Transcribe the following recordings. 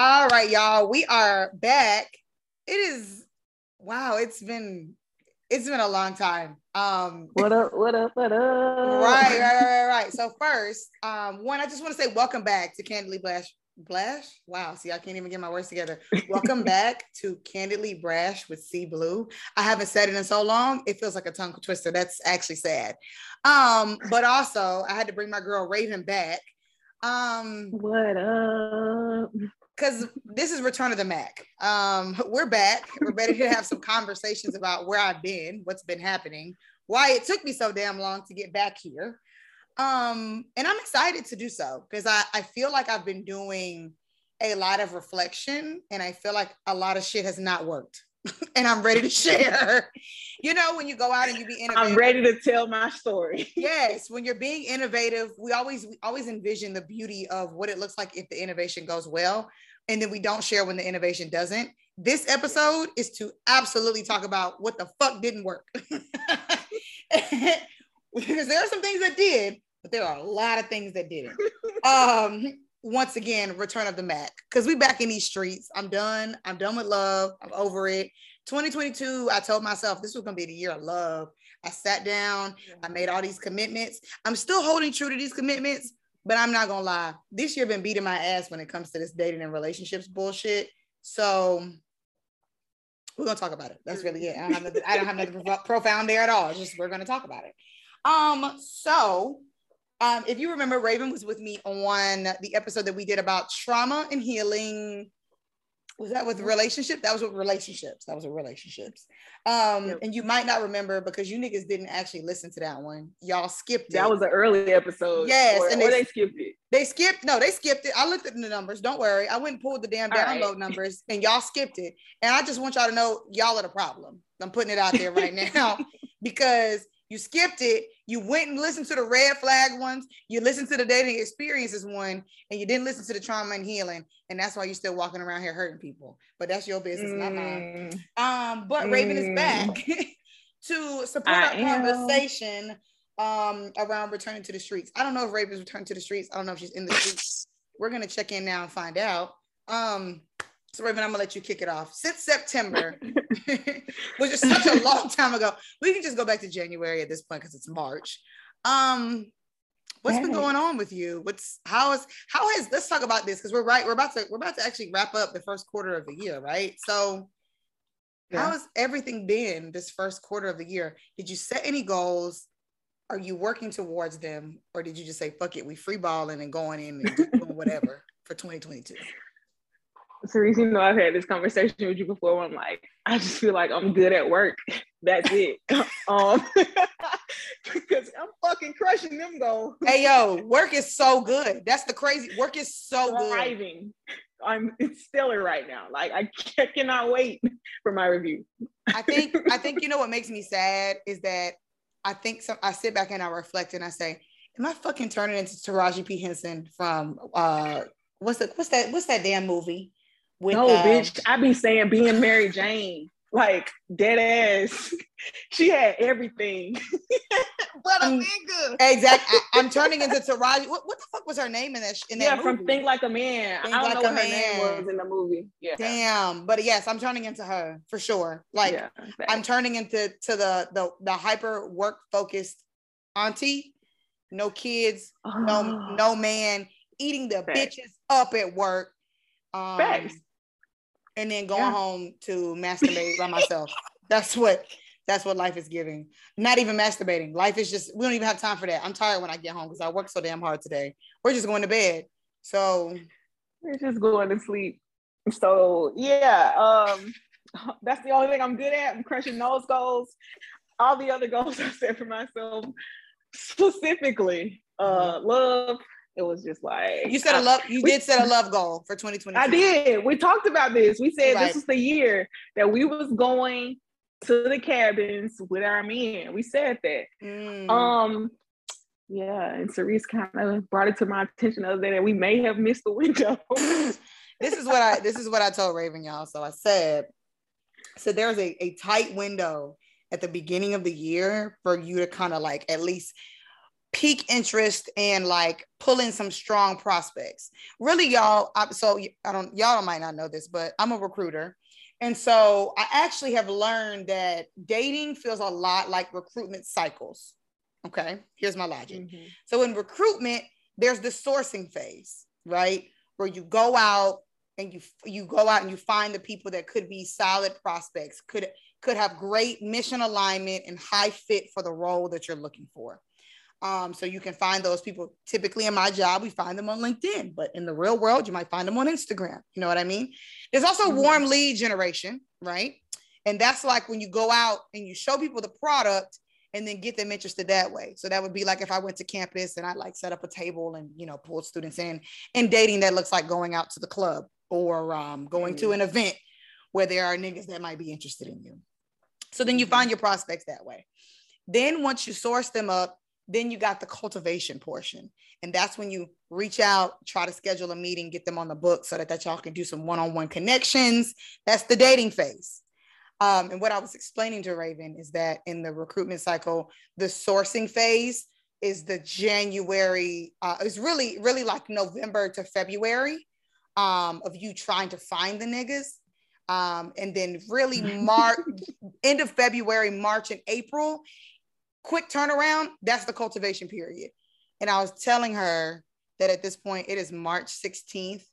All right, y'all. We are back. It is wow, it's been it's been a long time. Um what up, what up, what up? Right, right, right, right. So first, um, one, I just want to say welcome back to Candidly Blash. Blash? Wow, see, I can't even get my words together. Welcome back to Candidly Brash with C Blue. I haven't said it in so long, it feels like a tongue twister. That's actually sad. Um, but also I had to bring my girl Raven back. Um what up? Because this is Return of the Mack. Um, we're back. We're ready to have some conversations about where I've been, what's been happening, why it took me so damn long to get back here. Um, and I'm excited to do so because I, I feel like I've been doing a lot of reflection and I feel like a lot of shit has not worked. and I'm ready to share. you know, when you go out and you be innovative. I'm ready to tell my story. yes, when you're being innovative, we always we always envision the beauty of what it looks like if the innovation goes well and then we don't share when the innovation doesn't. This episode is to absolutely talk about what the fuck didn't work. because there are some things that did, but there are a lot of things that didn't. Um, once again, return of the Mack. Because we back in these streets. I'm done. I'm done with love. I'm over it. 2022, I told myself this was gonna be the year of love. I sat down, I made all these commitments. I'm still holding true to these commitments, but I'm not gonna lie, this year been beating my ass when it comes to this dating and relationships bullshit. So we're gonna talk about it. That's really it. I don't have nothing, I don't have nothing profound there at all. It's just we're gonna talk about it. Um, so um, if you remember, Raven was with me on the episode that we did about trauma and healing was that with relationship? That was with relationships. That was with relationships. Um, yep. and you might not remember because you niggas didn't actually listen to that one. Y'all skipped that it. That was an early episode. Yes, or, and they, they, skipped it. They skipped. No, they skipped it. I looked at the numbers. Don't worry. I went and pulled the damn All download right. numbers, and y'all skipped it. And I just want y'all to know y'all are the problem. I'm putting it out there right now because you skipped it. You went and listened to the red flag ones. You listened to the dating experiences one, and you didn't listen to the trauma and healing. And that's why you're still walking around here hurting people. But that's your business, mm. not mine. Mm. Um, but mm. Raven is back mm. to support I our am. conversation um around returning to the streets. I don't know if Raven's returned to the streets. I don't know if she's in the streets. We're gonna check in now and find out. Um, so Raven, I'm gonna let you kick it off. Since September, which is such a long time ago, we can just go back to January at this point because it's March. Um, what's been going on with you? What's how is how has let's talk about this because we're right, we're about to we're about to actually wrap up the first quarter of the year, right? So yeah. how has everything been this first quarter of the year? Did you set any goals? Are you working towards them, or did you just say fuck it, we free balling and going in and doing whatever for 2022? Cerise, you know, I've had this conversation with you before. I'm like, I just feel like I'm good at work. That's it. um, because I'm fucking crushing them goals. Hey, yo, work is so good. That's the crazy. Work is so Thriving. good. I'm it's stellar right now. Like I cannot wait for my review. I think I think you know what makes me sad is that I think some I sit back and I reflect and I say, am I fucking turning into Taraji P Henson from uh what's the what's that what's that damn movie? With, no, um, bitch, I be saying being Mary Jane, like dead ass. she had everything. what a um, nigga. Exactly. I, am turning into Taraji. What, what the fuck was her name in that? In that yeah, movie? from Think Like a Man. Think I don't like know what her name was in the movie. Yeah. Damn. But yes, I'm turning into her for sure. Like yeah, I'm turning into to the the the hyper work focused auntie. No kids, oh. no no man, eating the bitches up at work. Um, Facts and then going yeah. home to masturbate by myself. That's what that's what life is giving. Not even masturbating. Life is just we don't even have time for that. I'm tired when I get home because I work so damn hard today. We're just going to bed. So we're just going to sleep. So yeah, um, that's the only thing I'm good at. I'm crushing those goals. All the other goals I set for myself specifically, uh, mm-hmm. love, it was just like you said a love you we, did set a love goal for 2020 i did. We talked about this. We said right. this was the year that we was going to the cabins with our men. We said that. Mm. um yeah and Cerise kind of brought it to my attention the other day that we may have missed the window. This is what i this is what i told raven y'all. So i said so there's a, a tight window at the beginning of the year for you to kind of like at least pique interest and like pulling some strong prospects. Really, y'all. I, so I don't, y'all might not know this, but I'm a recruiter. And so I actually have learned that dating feels a lot like recruitment cycles. Okay, here's my logic. Mm-hmm. So in recruitment, there's the sourcing phase, right? Where you go out and you you go out and you find the people that could be solid prospects, could could have great mission alignment and high fit for the role that you're looking for. Um, so you can find those people. Typically, in my job, we find them on LinkedIn, but in the real world, you might find them on Instagram. You know what I mean? There's also mm-hmm. warm lead generation, right? And that's like when you go out and you show people the product and then get them interested that way. So that would be like if I went to campus and I like set up a table and you know pull students in. And dating that looks like going out to the club or um, going mm-hmm. to an event where there are niggas that might be interested in you. So then you mm-hmm. find your prospects that way. Then once you source them up, then you got the cultivation portion. And that's when you reach out, try to schedule a meeting, get them on the book so that, that y'all can do some one-on-one connections. That's the dating phase. Um, and what I was explaining to Raven is that in the recruitment cycle, the sourcing phase is the January, uh, it's really, really like November to February um, of you trying to find the niggas. Um, and then really March, end of February, March, and April quick turnaround, that's the cultivation period. And I was telling her that at this point it is March 16th,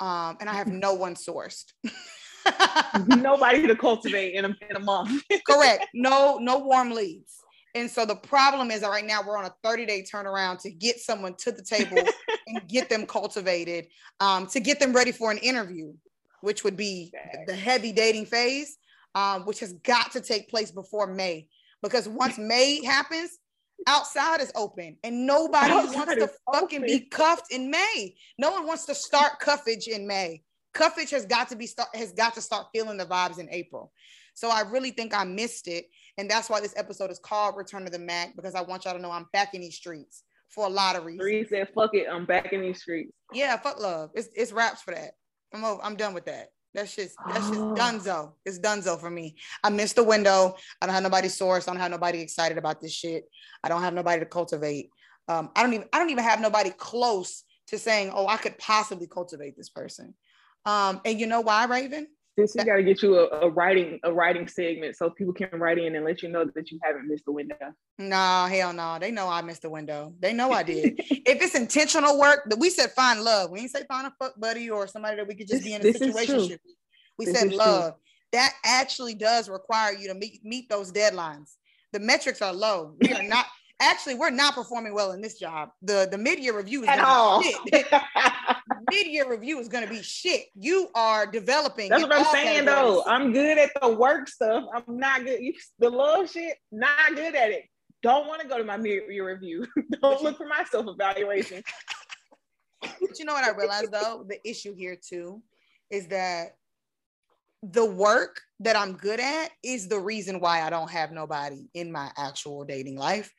um, and I have no one sourced. Nobody to cultivate in a, in a month. Correct. No, no warm leads. And so the problem is that right now we're on a 30 day turnaround to get someone to the table and get them cultivated, um, to get them ready for an interview, which would be the heavy dating phase, um, which has got to take place before May because once May happens, outside is open and nobody outside wants to fucking open. be cuffed in May. No one wants to start cuffage in May. Cuffage has got to be start has got to start feeling the vibes in April. So I really think I missed it. And that's why this episode is called Return of the Mack because I want y'all to know I'm back in these streets for a lot of reasons. Said, fuck it, I'm back in these streets. Yeah, fuck love. It's it's raps for that. I'm over, I'm done with that. That's just that's just oh. donezo. It's dunzo for me. I missed the window. I don't have nobody source. I don't have nobody excited about this shit. I don't have nobody to cultivate. Um, I don't even I don't even have nobody close to saying, oh, I could possibly cultivate this person. Um, and you know why, Raven? This we got to get you a, a, writing a writing segment so people can write in and let you know that you haven't missed the window. No, hell no. They know I missed the window. They know I did. if it's intentional work, that we said find love. We didn't say find a fuck buddy or somebody that we could just this, be in a situation. We this said love. True. That actually does require you to meet meet those deadlines. The metrics are low. We are not actually we're not performing well in this job. The the mid-year review is at all. mid-year review is gonna be shit. You are developing. That's what I'm saying though. I'm good at the work stuff. I'm not good. The love shit, not good at it. Don't want to go to my mid-year review. Don't look for my self-evaluation. but you know what I realized though? The issue here too is that the work that I'm good at is the reason why I don't have nobody in my actual dating life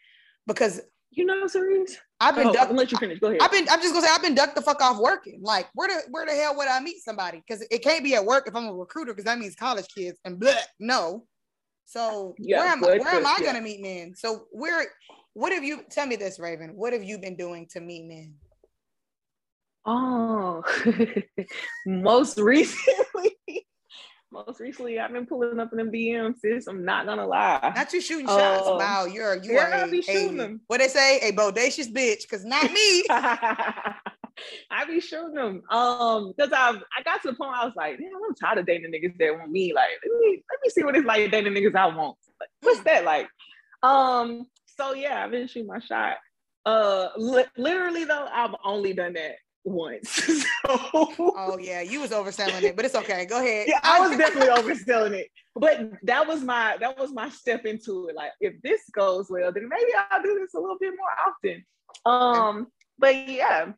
because you know, Cerise. I've been. Oh, ducked, let you finish. Go ahead. I've been. I'm just gonna say I've been ducked the fuck off working. Like, where the where the hell would I meet somebody? Because it can't be at work if I'm a recruiter, because that means college kids and bleh, no. So yeah, where am I, where am I yeah. gonna meet men? So where? What have you? Tell me this, Raven. What have you been doing to meet men? Oh, most recently, most recently I've been pulling up in them DMs, sis. I'm not gonna lie. Not you shooting shots. Um, wow, you're you are a, be shooting a, them. what they say, a bodacious bitch, because not me. I be shooting them. Um, because I I got to the point I was like, damn, I'm tired of dating niggas that want me. Like, let me let me see what it's like dating niggas I want. Like, what's mm. that like? Um, so yeah, I've been shooting my shot. Uh, li- literally though, I've only done that once. so, oh yeah, you was overselling it, but it's okay. Go ahead. Yeah, I was definitely overselling it. But that was my that was my step into it. Like if this goes well, then maybe I'll do this a little bit more often. Um, but yeah,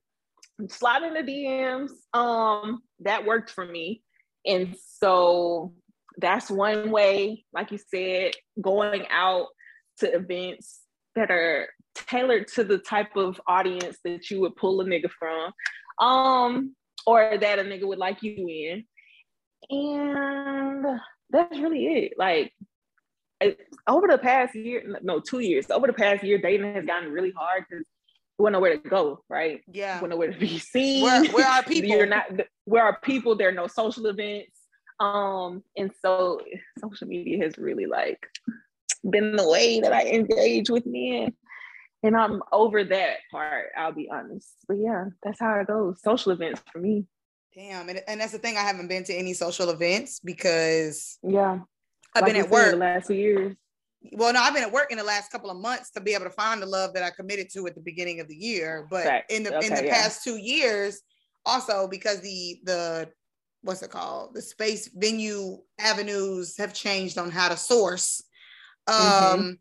sliding the DMs, um, that worked for me. And so that's one way, like you said, going out to events that are tailored to the type of audience that you would pull a nigga from, um, or that a nigga would like you in. And that's really it. Like, over the past year, no, two years, over the past year, dating has gotten really hard because we don't know where to go, right? Yeah. We don't know where to be seen. Where, where are people? You're not where are people? There are no social events. Um, and so social media has really like been the way that I engage with men. And I'm over that part, I'll be honest. But yeah, that's how it goes. Social events for me. Damn. And, and that's the thing. I haven't been to any social events because yeah. I've like been at work the last two years. Well, no, I've been at work in the last couple of months to be able to find the love that I committed to at the beginning of the year. But right. in the okay, in the yeah. past two years, also because the the what's it called? The space venue avenues have changed on how to source. Mm-hmm. Um, mm-hmm.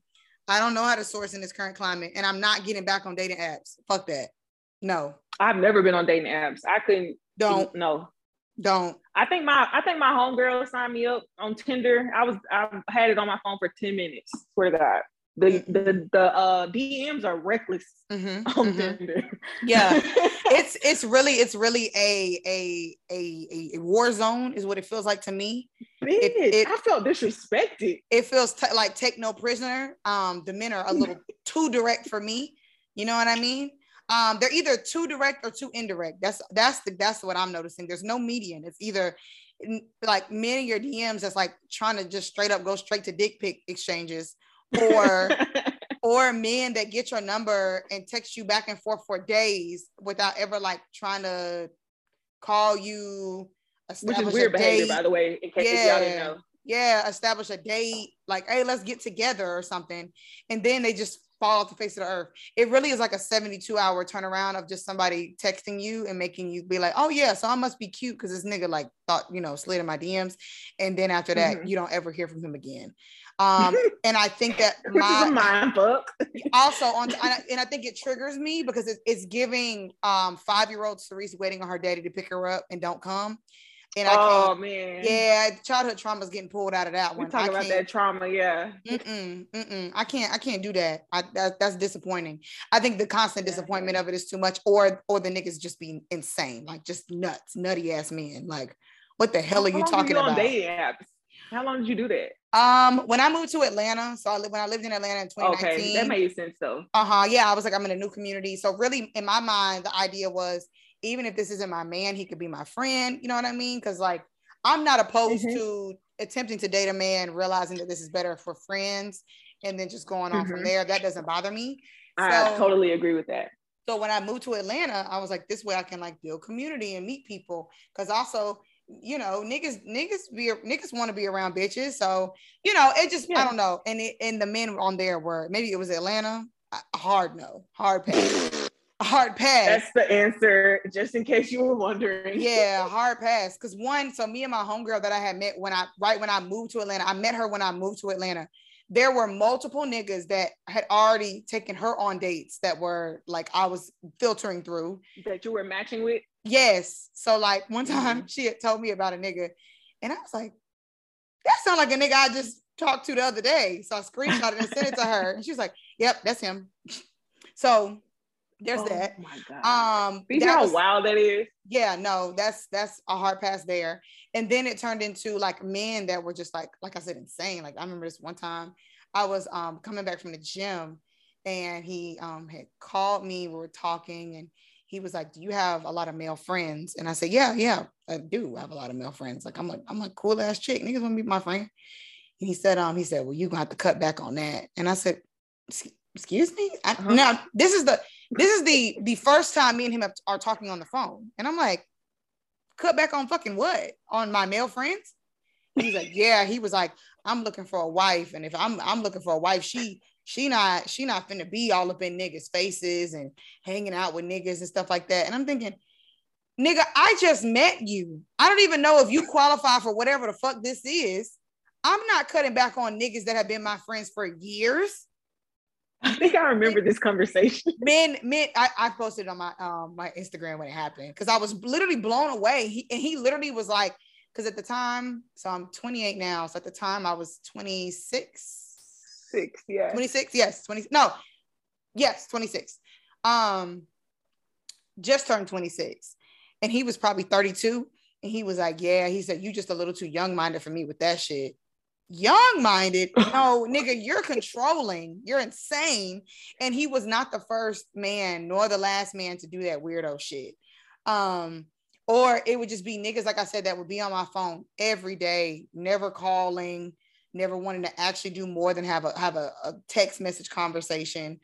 I don't know how to source in this current climate, and I'm not getting back on dating apps. Fuck that. No. I've never been on dating apps. I couldn't. Don't. No. Don't. I think my I think my homegirl signed me up on Tinder. I was I had it on my phone for 10 minutes. Swear to God. The the the uh DMs are reckless mm-hmm. mm-hmm. Yeah. it's it's really it's really a a a a war zone is what it feels like to me. It, it, I felt disrespected. It feels t- like take no prisoner. Um the men are a little too direct for me. You know what I mean? um, they're either too direct or too indirect. That's that's the that's what I'm noticing. There's no median. It's either like many of your DMs that's like trying to just straight up go straight to dick pic exchanges, or or men that get your number and text you back and forth for days without ever like trying to call you. Which is weird behavior, by the way. In case yeah. y'all didn't know. Yeah, establish a date, like, hey, let's get together or something. And then they just fall off the face of the earth. It really is like a 72 hour turnaround of just somebody texting you and making you be like, oh yeah, so I must be cute because this nigga like thought, you know, slid in my DMs. And then after that, mm-hmm. you don't ever hear from him again. Um, and I think that my mind book also on, and I think it triggers me because it's giving um, five year old Cerise waiting on her daddy to pick her up and don't come. And I oh man, yeah, childhood trauma is getting pulled out of that one. We talk about that trauma, yeah. Mm-mm, mm-mm. I can't, I can't do that. I that, that's disappointing. I think the constant disappointment of it is too much, or or the niggas just being insane, like just nuts, nutty ass men. Like, what the hell are you talking you about? dating apps? How long did you do that? Um, when I moved to Atlanta, so I lived when I lived in Atlanta in 2019. Okay, that made sense though. Uh huh. Yeah, I was like, I'm in a new community. So really, in my mind, the idea was even if this isn't my man, he could be my friend. You know what I mean? Because like I'm not opposed mm-hmm. to attempting to date a man, realizing that this is better for friends, and then just going on mm-hmm. from there. That doesn't bother me. I so, totally agree with that. So when I moved to Atlanta, I was like, this way I can like build community and meet people. Cause also, you know, niggas, niggas be niggas want to be around bitches. So, you know, it just yeah. I don't know. And it and the men on there were maybe it was Atlanta. Hard no, hard pass hard pass. That's the answer, just in case you were wondering. Yeah, hard pass. Cause one, so me and my homegirl that I had met when I right when I moved to Atlanta, I met her when I moved to Atlanta. There were multiple niggas that had already taken her on dates that were like I was filtering through. That you were matching with? Yes. So like one time mm-hmm. she had told me about a nigga, and I was like, that sounds like a nigga I just talked to the other day. So I screenshot it and sent it to her. And she was like, Yep, that's him. So there's oh that. My God. Um, you how was, wild that is. Yeah, no, that's that's a hard pass there. And then it turned into like men that were just like, like I said, insane. Like I remember this one time, I was um coming back from the gym, and he um had called me. We were talking, and he was like, "Do you have a lot of male friends?" And I said, "Yeah, yeah, I do have a lot of male friends. Like I'm like I'm a cool ass chick. Niggas want to be my friend." And he said, um, he said, "Well, you gonna have to cut back on that." And I said, "Excuse me." I, uh-huh. Now this is the this is the the first time me and him have, are talking on the phone, and I'm like, cut back on fucking what? On my male friends? He's like, yeah. He was like, I'm looking for a wife, and if I'm I'm looking for a wife, she she not she not finna be all up in niggas' faces and hanging out with niggas and stuff like that. And I'm thinking, nigga, I just met you. I don't even know if you qualify for whatever the fuck this is. I'm not cutting back on niggas that have been my friends for years. I think I remember this conversation. Men, men, I, I posted on my um my Instagram when it happened because I was literally blown away. He and he literally was like, because at the time, so I'm 28 now. So at the time I was 26. Six, yeah. 26, yes, 20. No, yes, 26. Um, just turned 26. And he was probably 32. And he was like, Yeah, he said, You just a little too young minded for me with that shit young minded. No, nigga, you're controlling. You're insane. And he was not the first man nor the last man to do that weirdo shit. Um, or it would just be niggas, like I said, that would be on my phone every day, never calling, never wanting to actually do more than have a have a, a text message conversation.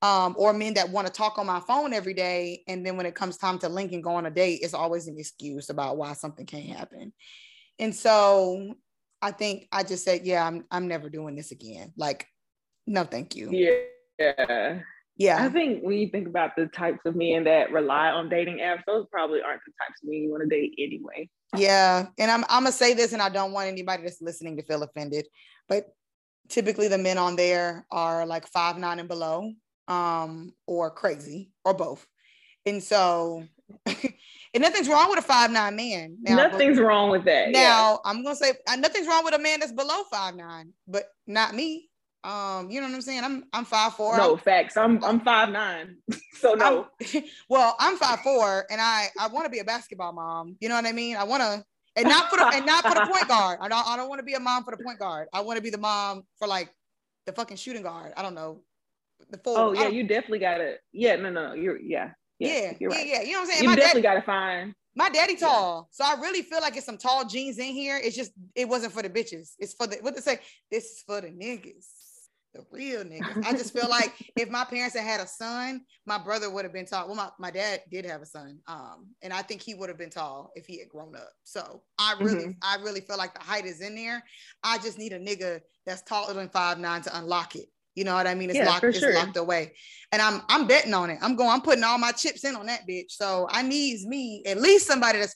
Um, or men that want to talk on my phone every day. And then when it comes time to link and go on a date, it's always an excuse about why something can't happen. And so I think I just said, yeah, I'm I'm never doing this again. Like, no, thank you. Yeah. Yeah. I think when you think about the types of men that rely on dating apps, those probably aren't the types of men you want to date anyway. Yeah. And I'm I'm gonna say this, and I don't want anybody that's listening to feel offended, but typically the men on there are like five nine and below, um, or crazy, or both. And so And nothing's wrong with a five nine man. Now, nothing's but, wrong with that. Now yeah. I'm gonna say uh, nothing's wrong with a man that's below five nine, but not me. Um, you know what I'm saying? I'm I'm five four. No I'm, facts. I'm I'm five nine. so no. I'm, well, I'm five four, and I I want to be a basketball mom. You know what I mean? I want to, and not for the and not for the point guard. I don't I don't want to be a mom for the point guard. I want to be the mom for like the fucking shooting guard. I don't know. The full. Oh yeah, you definitely got it. Yeah, no, no, you're yeah. Yeah, yeah, right. yeah, You know what I'm saying? You my definitely got to find. My daddy tall, yeah. so I really feel like it's some tall jeans in here. It's just it wasn't for the bitches. It's for the what to say. This is for the niggas, the real niggas. I just feel like if my parents had had a son, my brother would have been tall. Well, my, my dad did have a son, um, and I think he would have been tall if he had grown up. So I really, mm-hmm. I really feel like the height is in there. I just need a nigga that's taller than five nine to unlock it. You know what I mean? It's yeah, locked, it's sure. locked away. And I'm I'm betting on it. I'm going, I'm putting all my chips in on that bitch. So I needs me at least somebody that's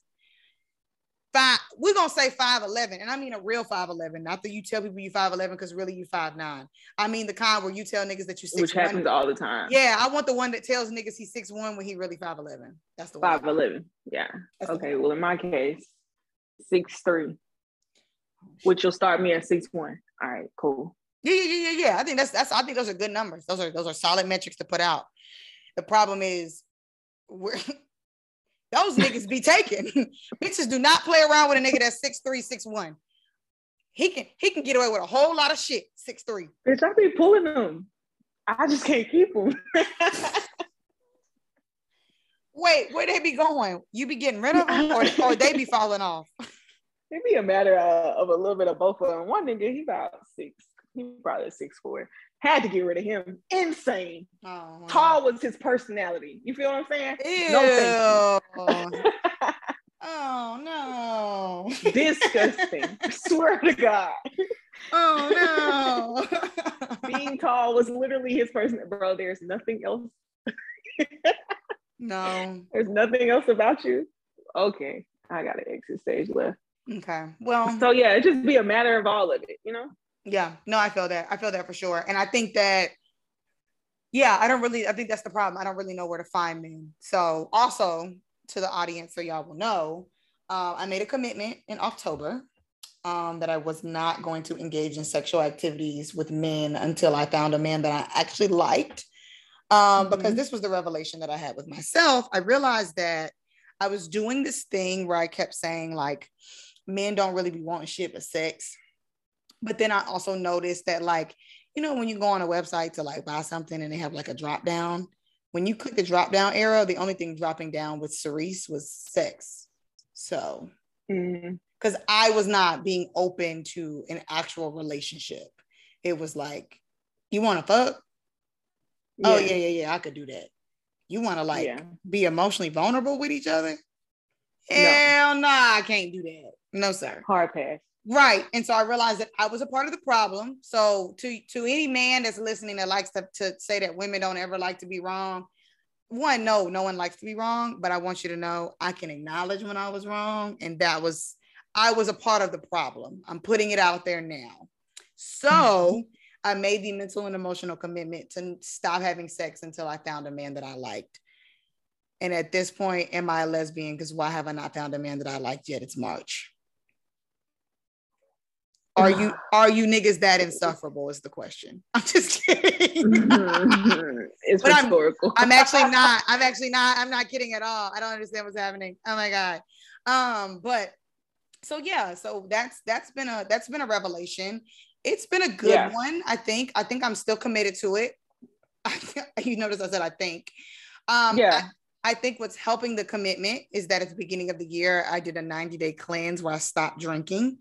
five, we're gonna say 5'11, and I mean a real 5'11, not that you tell people you 5'11 because really you 5'9. I mean the kind where you tell niggas that you six. Which happens all the time. Yeah, I want the one that tells niggas he's 6'1 when he really 5'11. That's the one. 5'11. Yeah. That's okay. Well, in my case, six three, which will start me at six one. All right, cool. Yeah, yeah, yeah, yeah. I think that's that's I think those are good numbers. Those are those are solid metrics to put out. The problem is we're those niggas be taken. Bitches do not play around with a nigga that's six three, six one. He can he can get away with a whole lot of shit. Six three. Bitch, I be pulling them. I just can't keep them. Wait, where they be going? You be getting rid of them, or, or they be falling off? It be a matter of, of a little bit of both of them. One nigga, he about six he probably six four. Had to get rid of him. Insane. Oh, Tall was his personality. You feel what I'm saying? Ew. No oh no. Disgusting. swear to God. Oh no. Being tall was literally his person. Bro, there's nothing else. no. There's nothing else about you. Okay. I got an exit stage left. Okay. Well, so yeah, it just be a matter of all of it, you know? Yeah, no, I feel that. I feel that for sure. And I think that, yeah, I don't really, I think that's the problem. I don't really know where to find men. So, also to the audience, so y'all will know, uh, I made a commitment in October um, that I was not going to engage in sexual activities with men until I found a man that I actually liked. Um, mm-hmm. Because this was the revelation that I had with myself. I realized that I was doing this thing where I kept saying, like, men don't really be wanting shit but sex but then I also noticed that, like, you know, when you go on a website to like buy something and they have like a drop down, when you click the drop down arrow, the only thing dropping down with Cerise was sex. So, because mm-hmm. I was not being open to an actual relationship, it was like, you want to fuck? Oh, yeah. Oh, yeah, yeah, yeah, I could do that. You want to like yeah. be emotionally vulnerable with each other? Hell no. nah, I can't do that. No, sir. Hard pass. Right. And so I realized that I was a part of the problem. So to to any man that's listening that likes to, to say that women don't ever like to be wrong, one, no, no one likes to be wrong, but I want you to know I can acknowledge when I was wrong. And that was I was a part of the problem. I'm putting it out there now. So mm-hmm. I made the mental and emotional commitment to stop having sex until I found a man that I liked. And at this point, am I a lesbian? Because why have I not found a man that I liked yet? It's March. Are you are you niggas that insufferable? Is the question. I'm just kidding. mm-hmm. It's but rhetorical. I'm, I'm actually not. I'm actually not. I'm not kidding at all. I don't understand what's happening. Oh my god. Um, but so yeah, so that's that's been a that's been a revelation. It's been a good yeah. one, I think. I think I'm still committed to it. you notice I said I think. Um, yeah. I, I think what's helping the commitment is that at the beginning of the year, I did a 90 day cleanse where I stopped drinking.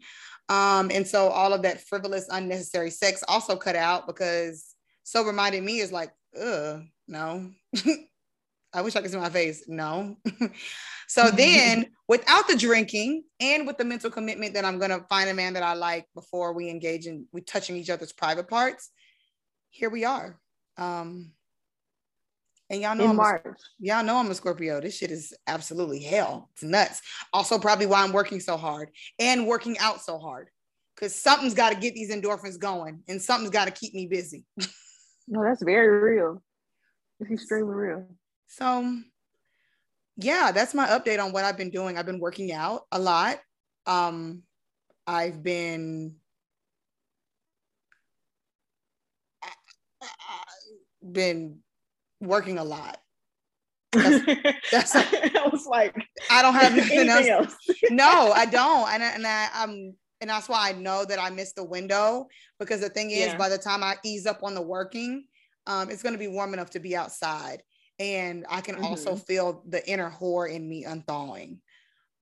Um, and so all of that frivolous, unnecessary sex also cut out because sober minded me is like, ugh, no. I wish I could see my face. No. so then, without the drinking and with the mental commitment that I'm gonna find a man that I like before we engage in we touching each other's private parts, here we are. Um, and y'all know in I'm March. A, y'all know I'm a Scorpio. This shit is absolutely hell. It's nuts. Also, probably why I'm working so hard and working out so hard. Cause something's got to get these endorphins going and something's got to keep me busy. no, that's very real. It's extremely real. So yeah, that's my update on what I've been doing. I've been working out a lot. Um, I've been been working a lot. That's, that's I was like, I don't have anything else. else. no, I don't, and and I, I'm, and that's why I know that I missed the window because the thing is, yeah. by the time I ease up on the working, um, it's going to be warm enough to be outside and I can mm-hmm. also feel the inner whore in me unthawing.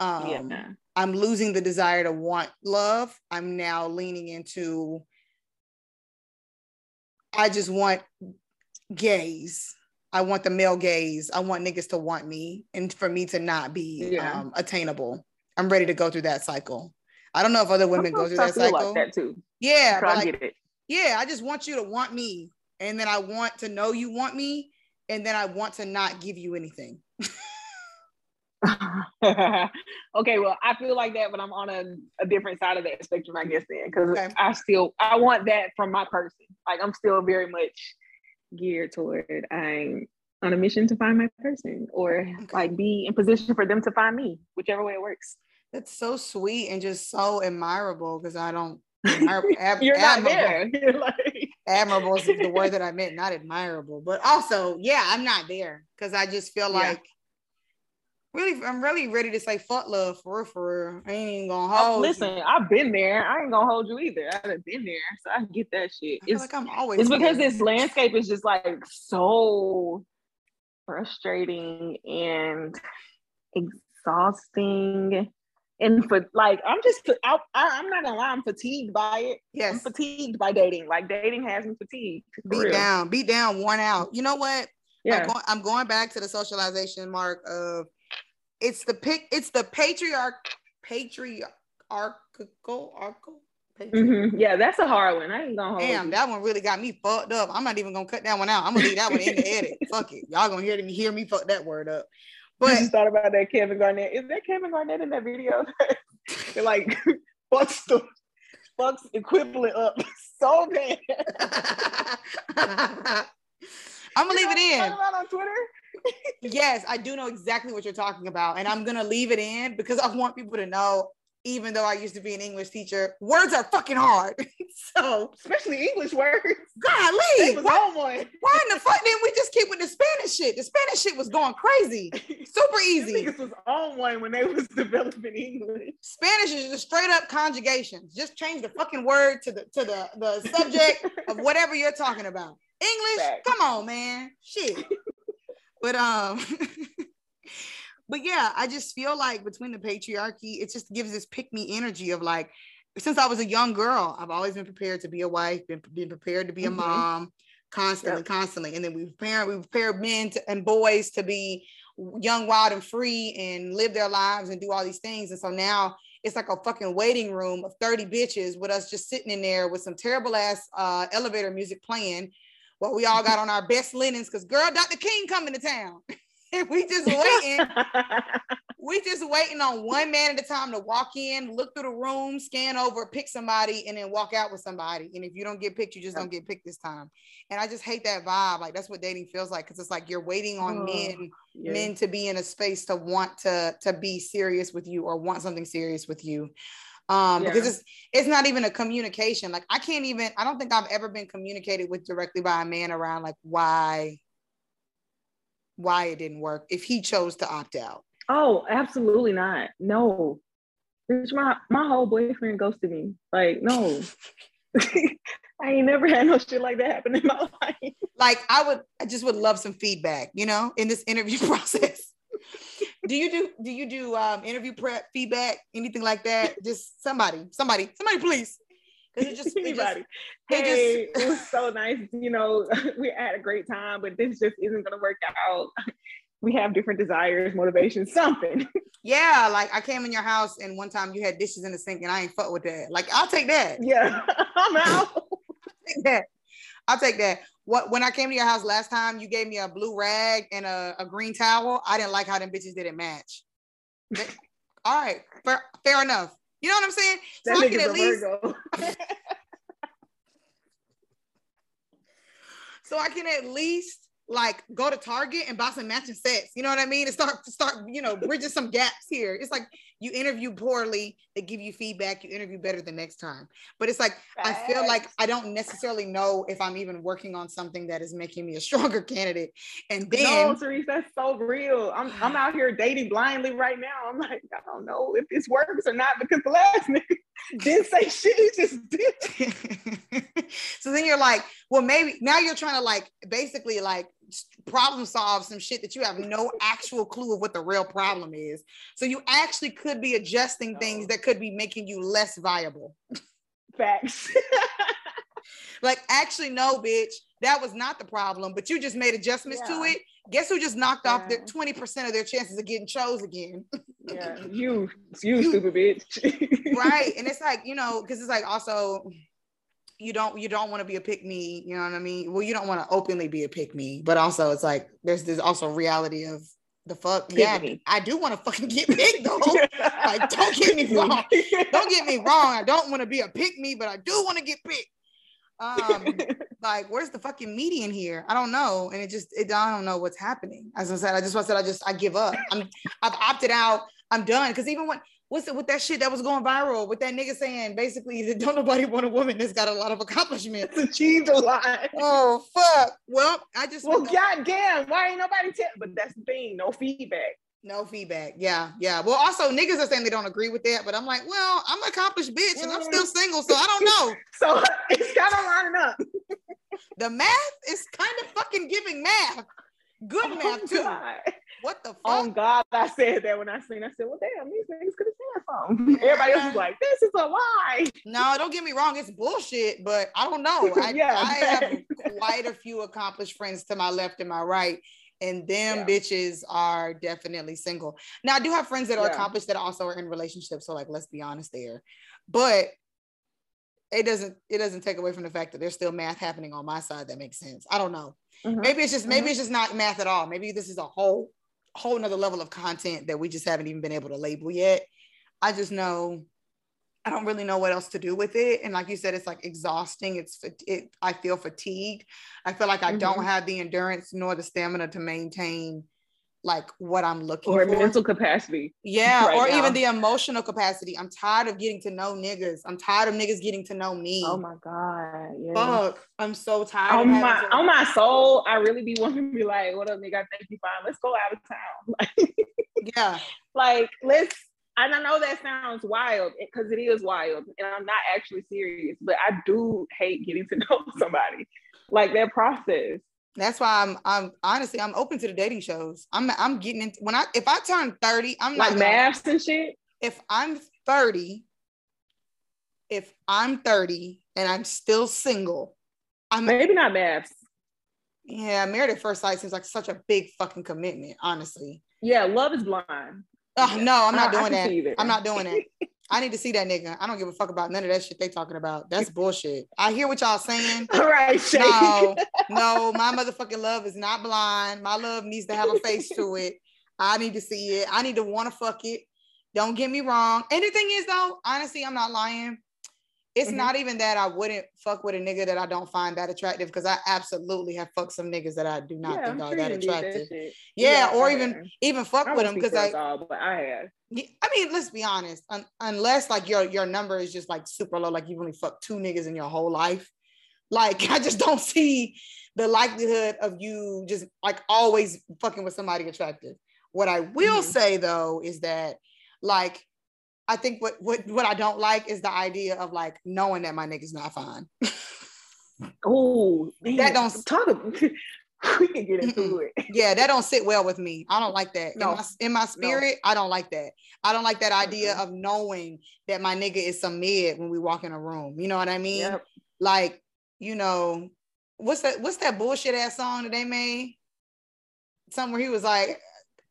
Um, yeah. I'm losing the desire to want love. I'm now leaning into. I just want gaze. I want the male gaze. I want niggas to want me, and for me to not be yeah. um, attainable. I'm ready to go through that cycle. I don't know if other women go through that cycle. Like that too. Yeah, I like, yeah. I just want you to want me, and then I want to know you want me, and then I want to not give you anything. okay, well, I feel like that, but I'm on a, a different side of that spectrum, I guess, then, because okay. I still I want that from my person. Like I'm still very much geared toward I'm on a mission to find my person, or okay. like be in position for them to find me, whichever way it works. That's so sweet and just so admirable because I don't. Admire, ab- You're not there. You're like admirable is the word that I meant, not admirable, but also, yeah, I'm not there because I just feel yeah. like really, I'm really ready to say fuck love for real, for real. I ain't even gonna oh, hold. Oh, listen, you. I've been there. I ain't gonna hold you either. I've been there, so I get that shit. it's like I'm always. It's because there. this landscape is just like so frustrating and exhausting and for like I'm just I, am not gonna lie, I'm fatigued by it. Yes, I'm fatigued by dating. Like dating has me fatigued. Beat real. down, beat down, worn out. You know what? Yeah, I'm going, I'm going back to the socialization mark of it's the pick. It's the patriarch patriarchal arcal. Mm-hmm. Yeah, that's a hard one. I ain't gonna hold. Damn, you. that one really got me fucked up. I'm not even gonna cut that one out. I'm gonna leave that one in the edit. Fuck it. Y'all gonna hear me hear me fuck that word up. But just thought about that Kevin Garnett. Is that Kevin Garnett in that video? They're like fucks the fucks equivalent up so bad. I'm gonna leave it in. on Twitter. Yes, I do know exactly what you're talking about, and I'm gonna leave it in because I want people to know even though I used to be an English teacher, words are fucking hard. so especially English words. Golly, was why, why in the fuck didn't we just keep with the Spanish shit? The Spanish shit was going crazy. Super easy. This was on one when they was developing English. Spanish is just straight up conjugations. Just change the fucking word to the to the, the subject of whatever you're talking about. English, Fact. come on, man. Shit. But um but yeah, I just feel like between the patriarchy, it just gives this pick me energy of like, since I was a young girl, I've always been prepared to be a wife, been, been prepared to be a mm-hmm. mom constantly, yep. constantly. And then we've prepared, we've prepared men to, and boys to be young, wild, and free and live their lives and do all these things. And so now it's like a fucking waiting room of 30 bitches with us just sitting in there with some terrible ass uh, elevator music playing while we all got on our best linens because girl, Dr. King coming to town. and we just waiting. we just waiting on one man at a time to walk in, look through the room, scan over, pick somebody, and then walk out with somebody. And if you don't get picked, you just don't get picked this time. And I just hate that vibe. Like that's what dating feels like because it's like you're waiting on oh, men, yeah. men to be in a space to want to to be serious with you or want something serious with you. Um, yeah. because it's it's not even a communication. Like I can't even. I don't think I've ever been communicated with directly by a man around like why why it didn't work if he chose to opt out. Oh, absolutely not. No. My my whole boyfriend ghosted me. Like, no. I ain't never had no shit like that happen in my life. Like I would, I just would love some feedback, you know, in this interview process. Do you do do you do um, interview prep feedback, anything like that? Just somebody, somebody, somebody, please. Because it just, it just, hey, just... it was so nice. You know, we had a great time, but this just isn't gonna work out. We have different desires, motivations, something. Yeah, like I came in your house and one time you had dishes in the sink and I ain't fuck with that. Like I'll take that. Yeah, I'm out. I'll take that. I'll take that. What when I came to your house last time, you gave me a blue rag and a, a green towel. I didn't like how them bitches didn't match. all right, fair, fair enough. You know what I'm saying? That so I can at least so I can at least like go to Target and buy some matching sets. You know what I mean? And start to start, you know, bridging some gaps here. It's like you interview poorly, they give you feedback, you interview better the next time. But it's like I feel like I don't necessarily know if I'm even working on something that is making me a stronger candidate. And then No, Cerise, that's so real. I'm I'm out here dating blindly right now. I'm like, I don't know if this works or not because the last nigga didn't say shit, he just did. so then you're like, well, maybe now you're trying to like basically like problem solve some shit that you have no actual clue of what the real problem is. So you actually could be adjusting things that could be making you less viable. Facts. like, actually, no, bitch, that was not the problem, but you just made adjustments yeah. to it. Guess who just knocked yeah. off their 20% of their chances of getting chose again? yeah, you, you stupid bitch. right. And it's like, you know, because it's like also you don't you don't want to be a pick me you know what i mean? Well you don't want to openly be a pick me but also it's like there's this also reality of the fuck. Pick yeah me. i do want to fucking get picked though. Like don't get me wrong. Don't get me wrong. I don't want to be a pick me but i do want to get picked. Um like where's the fucking median here? I don't know. And it just it i don't know what's happening. As i said i just want to say i just i give up. I'm i've opted out. I'm done. Because even when what's it with that shit that was going viral with that nigga saying basically that don't nobody want a woman that's got a lot of accomplishments. Achieved a lot. Oh fuck. Well, I just well, goddamn, why ain't nobody tell? But that's the thing, no feedback. No feedback. Yeah, yeah. Well, also niggas are saying they don't agree with that, but I'm like, well, I'm an accomplished bitch and I'm still mm. single, so I don't know. so it's kind of lining up. the math is kind of fucking giving math. Good oh, math too. God. What the fuck? Oh God, I said that when I seen. I said, "Well, damn, these niggas could have said something." Everybody else is like, "This is a lie." No, don't get me wrong, it's bullshit. But I don't know. I, yeah, I have quite a few accomplished friends to my left and my right, and them yeah. bitches are definitely single. Now, I do have friends that are yeah. accomplished that also are in relationships. So, like, let's be honest there. But it doesn't it doesn't take away from the fact that there's still math happening on my side that makes sense. I don't know. Mm-hmm. Maybe it's just maybe mm-hmm. it's just not math at all. Maybe this is a whole whole nother level of content that we just haven't even been able to label yet. I just know I don't really know what else to do with it. And like you said, it's like exhausting. It's it. I feel fatigued. I feel like I mm-hmm. don't have the endurance nor the stamina to maintain like what I'm looking or for. mental capacity. Yeah, right or now. even the emotional capacity. I'm tired of getting to know niggas. I'm tired of niggas getting to know me. Oh my god. Yeah. Fuck. I'm so tired. On my to- on my soul, I really be wanting to be like, what up, nigga? I think you fine. Let's go out of town. yeah. Like let's and I know that sounds wild because it is wild, and I'm not actually serious, but I do hate getting to know somebody. Like that process. That's why I'm I'm honestly I'm open to the dating shows. I'm I'm getting into when I if I turn 30, I'm like not maths and shit. If I'm 30, if I'm 30 and I'm still single, I'm maybe not maths. Yeah, married at first sight seems like such a big fucking commitment, honestly. Yeah, love is blind. Oh, no, I'm not doing that. I'm not doing that. I need to see that nigga. I don't give a fuck about none of that shit they talking about. That's bullshit. I hear what y'all saying. All right, Shay. No, no, my motherfucking love is not blind. My love needs to have a face to it. I need to see it. I need to want to fuck it. Don't get me wrong. And the thing is, though, honestly, I'm not lying. It's mm-hmm. not even that I wouldn't fuck with a nigga that I don't find that attractive because I absolutely have fucked some niggas that I do not yeah, think I'm are that attractive. That yeah, yeah, or even even fuck with them because I. All, but I have. I mean, let's be honest. Un- unless like your your number is just like super low, like you've only fucked two niggas in your whole life. Like I just don't see the likelihood of you just like always fucking with somebody attractive. What I will mm-hmm. say though is that like I think what what what I don't like is the idea of like knowing that my nigga's not fine. oh, that don't talk. we can get into it. Yeah, that don't sit well with me. I don't like that. No. In, my, in my spirit, no. I don't like that. I don't like that idea mm-hmm. of knowing that my nigga is some mid when we walk in a room. You know what I mean? Yep. Like, you know, what's that? What's that bullshit ass song that they made? Somewhere he was like,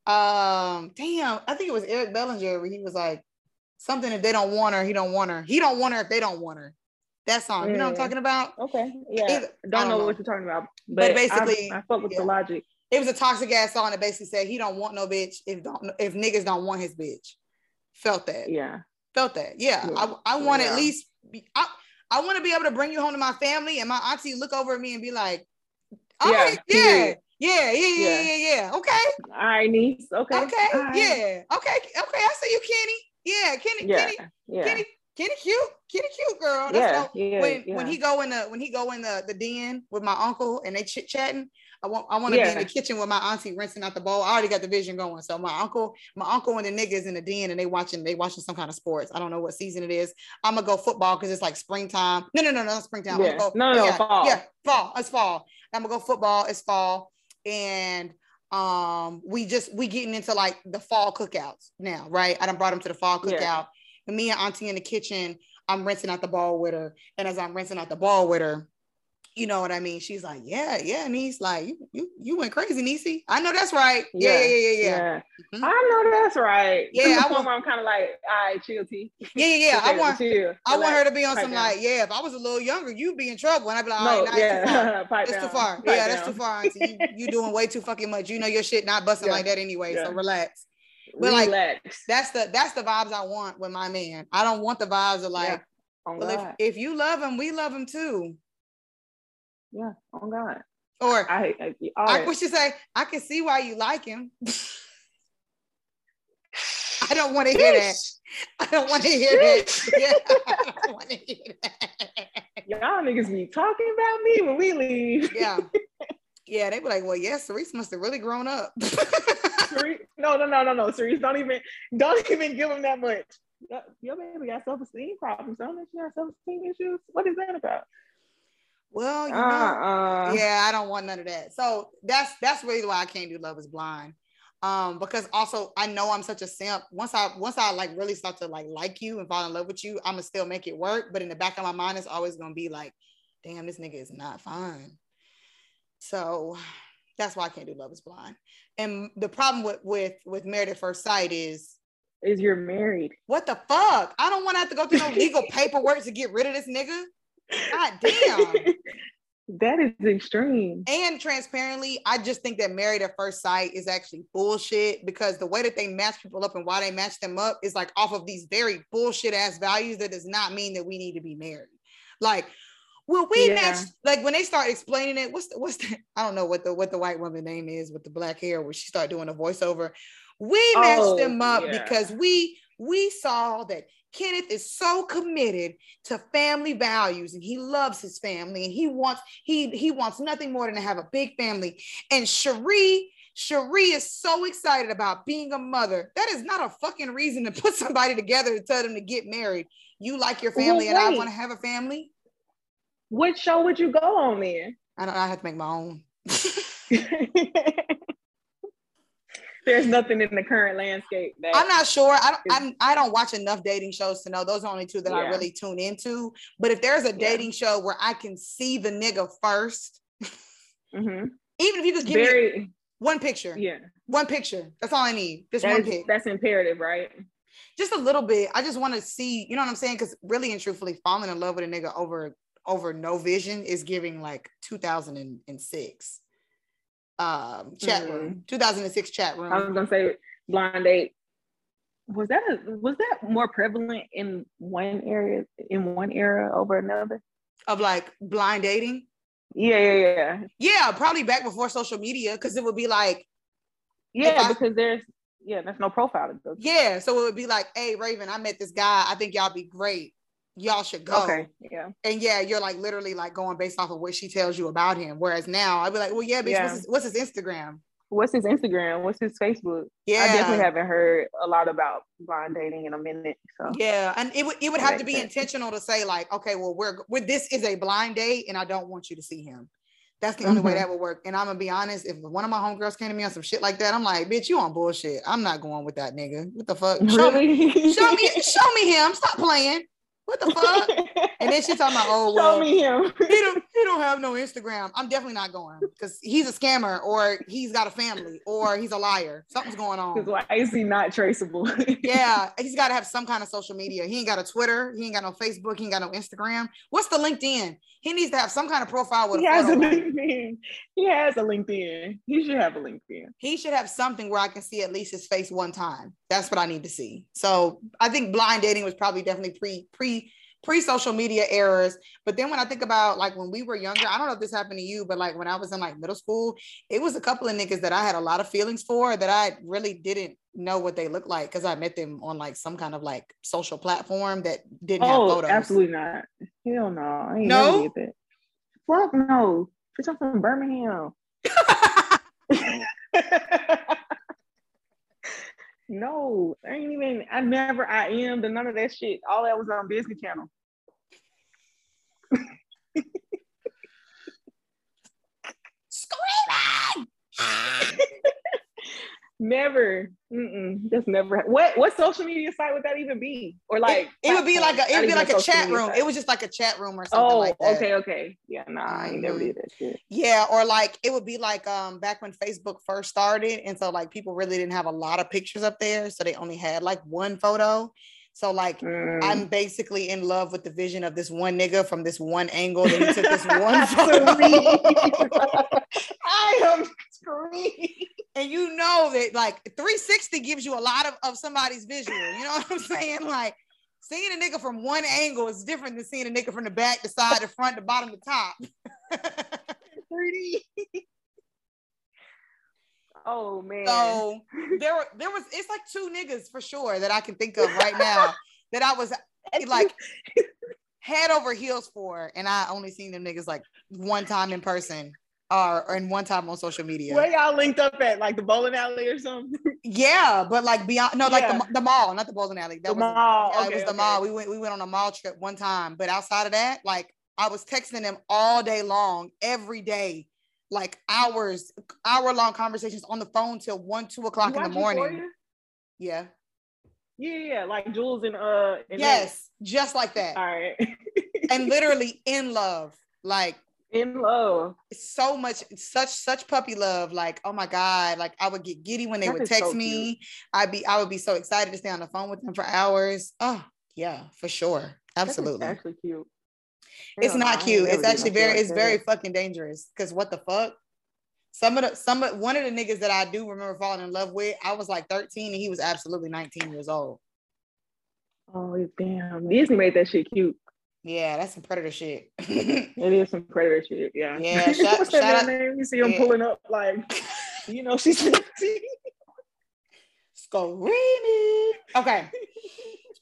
um, damn, I think it was Eric Bellinger where he was like, something if they don't want her, he don't want her. He don't want her if they don't want her. That song, mm. you know what I'm talking about? Okay, yeah. Either, don't, don't know, know, what you're talking about, but, but basically, I, I fuck with yeah. the logic. It was a toxic ass song that basically said he don't want no bitch if don't if niggas don't want his bitch. Felt that. Yeah. Felt that. Yeah. yeah. I, I want yeah. at least be, I, I want to be able to bring you home to my family and my auntie look over at me and be like, all yeah, right, yeah, yeah, yeah, yeah, yeah, yeah, Okay. All right, niece. Okay. Okay. Right. Yeah. Okay. Okay. I see you, Kenny. Yeah, Kenny. Yeah. Kenny. Yeah. Kenny. Kenny cute, Kenny cute girl. That's yeah, yeah, when yeah. when he go in the when he go in the the den with my uncle and they chit chatting. I want I want to be in the kitchen with my auntie rinsing out the bowl. I already got the vision going. So my uncle, my uncle and the niggas in the den and they watching they watching some kind of sports. I don't know what season it is. I'm gonna go football because it's like springtime. No, no, no, no, springtime. Yeah. Go, no, no, yeah, fall. Yeah, fall. It's fall. I'm gonna go football. It's fall, and um, we just we getting into like the fall cookouts now, right? I done brought him to the fall cookout. Yeah. And me and Auntie in the kitchen, I'm rinsing out the ball with her. And as I'm rinsing out the ball with her, you know what I mean? She's like, yeah, yeah, niece, like you, you, you went crazy, niecey. I know that's right. Yeah, yeah, yeah, yeah. yeah. yeah. Mm-hmm. I know that's right. Yeah, I want. I'm kind of like, all right, chill, T. Yeah, yeah, yeah. I want, chill. I want her to be on some down. like, yeah. If I was a little younger, you'd be in trouble, and I'd be like, all no, right, nah, yeah, that's too far. Pipe yeah, down. that's too far, auntie. You, you doing way too fucking much. You know your shit not busting yeah. like that anyway. So relax. But relax. like, that's the that's the vibes I want with my man. I don't want the vibes of like Oh, well, if, if you love him, we love him too. Yeah, on God. Or I, I, I what you say? I can see why you like him. I don't want to hear that. I don't want to hear that. Yeah, I don't want to hear that. Y'all niggas be talking about me when we leave. Yeah. Yeah, they be like, well, yes, Cerise must have really grown up. Cerise, no, no, no, no, no. Cerise, don't even, don't even give him that much your baby got self-esteem problems. Don't she have self-esteem issues? What is that about? Well, you know, uh-uh. yeah, I don't want none of that. So that's that's really why I can't do Love Is Blind. Um, because also I know I'm such a simp. Once I once I like really start to like like you and fall in love with you, I'm gonna still make it work. But in the back of my mind, it's always gonna be like, damn, this nigga is not fine. So that's why I can't do Love Is Blind. And the problem with with with Married at First Sight is is you're married. What the fuck? I don't want to have to go through no legal paperwork to get rid of this nigga. God damn. that is extreme. And transparently, I just think that married at first sight is actually bullshit because the way that they match people up and why they match them up is like off of these very bullshit ass values that does not mean that we need to be married. Like, well, we yeah. match like when they start explaining it. What's the, what's the I don't know what the what the white woman name is with the black hair where she started doing a voiceover. We matched oh, them up yeah. because we we saw that Kenneth is so committed to family values and he loves his family and he wants he he wants nothing more than to have a big family. And Cherie Cherie is so excited about being a mother. That is not a fucking reason to put somebody together to tell them to get married. You like your family well, and I want to have a family. What show would you go on then? I don't I have to make my own. there's nothing in the current landscape that I'm not sure. I don't I'm, I don't watch enough dating shows to know those are only two that yeah. I really tune into. But if there's a dating yeah. show where I can see the nigga 1st mm-hmm. even if you could give Very, me one picture, yeah, one picture. That's all I need. Just that one is, pic. That's imperative, right? Just a little bit. I just want to see. You know what I'm saying? Because really and truthfully, falling in love with a nigga over over no vision is giving like 2006 um, chat mm. room, 2006 chat room. I was gonna say blind date. Was that a, was that more prevalent in one area in one era over another? Of like blind dating? Yeah, yeah, yeah. Yeah, probably back before social media, because it would be like Yeah, I, because there's yeah, there's no profile. Yeah, so it would be like, hey Raven, I met this guy. I think y'all be great y'all should go. Okay. Yeah. And yeah, you're like literally like going based off of what she tells you about him. Whereas now I'd be like, well, yeah, bitch, yeah. What's, his, what's his Instagram? What's his Instagram? What's his Facebook? Yeah, I definitely haven't heard a lot about blind dating in a minute. So yeah, and it would it would have to be sense. intentional to say like, okay, well, we're, we're this is a blind date, and I don't want you to see him. That's the only mm-hmm. way that would work. And I'm gonna be honest, if one of my homegirls came to me on some shit like that, I'm like, bitch, you on bullshit. I'm not going with that nigga. What the fuck? Show really? me, show me, show me him. Stop playing. What the fuck? and then she talking about, oh well, Show me him. he don't he don't have no Instagram. I'm definitely not going because he's a scammer or he's got a family or he's a liar. Something's going on. Why is he not traceable? yeah, he's got to have some kind of social media. He ain't got a Twitter. He ain't got no Facebook. He ain't got no Instagram. What's the LinkedIn? He needs to have some kind of profile with. He has a LinkedIn. He has a LinkedIn. He should have a LinkedIn. He should have something where I can see at least his face one time. That's what I need to see. So I think blind dating was probably definitely pre pre pre social media errors. But then when I think about like when we were younger, I don't know if this happened to you, but like when I was in like middle school, it was a couple of niggas that I had a lot of feelings for that I really didn't know what they looked like because I met them on like some kind of like social platform that didn't oh, have photos. Absolutely not. Hell no. I ain't no. Fuck no. Bitch, I'm from Birmingham. No, I ain't even. I never. I am the none of that shit. All that was on Disney Channel. Screaming. never. Mm-mm, that's never. What what social media site would that even be? Or like it, it would be like a it would be like a chat room. Site. It was just like a chat room or something oh, like that. Okay, okay. Yeah, nah, I ain't never did that shit. Yeah, or like it would be like um back when Facebook first started, and so like people really didn't have a lot of pictures up there, so they only had like one photo. So like mm. I'm basically in love with the vision of this one nigga from this one angle that he took this one photo. I am And you know that like 360 gives you a lot of, of somebody's visual. You know what I'm saying? Like seeing a nigga from one angle is different than seeing a nigga from the back, the side, the front, the bottom, the top. 3D. Oh man. So there there was it's like two niggas for sure that I can think of right now that I was like head over heels for, and I only seen them niggas like one time in person or, or in one time on social media. Where y'all linked up at, like the bowling alley or something? Yeah, but like beyond, no, like yeah. the, the mall, not the bowling alley. That the was, mall. Yeah, okay, it was the okay. mall. We went we went on a mall trip one time, but outside of that, like I was texting them all day long, every day like hours, hour long conversations on the phone till one, two o'clock in the morning. Yeah. Yeah, yeah, like Jules and uh. And yes, then... just like that. All right. and literally in love, like in love. So much, such such puppy love. Like, oh my god, like I would get giddy when they that would text so me. I'd be, I would be so excited to stay on the phone with them for hours. Oh yeah, for sure, absolutely. actually cute it's not cute. It's actually very, it's very fucking dangerous. Cause what the fuck? Some of the some of one of the niggas that I do remember falling in love with, I was like 13 and he was absolutely 19 years old. Oh damn. Disney made that shit cute. Yeah, that's some predator shit. it is some predator shit. Yeah. Yeah. Shout, What's that name? You see him yeah. pulling up like, you know, she's screaming. Okay.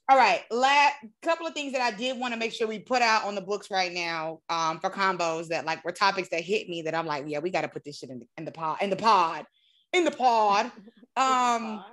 All right, last couple of things that I did want to make sure we put out on the books right now um, for combos that like were topics that hit me that I'm like, yeah, we got to put this shit in the, in the pod, in the pod, in the pod. Um,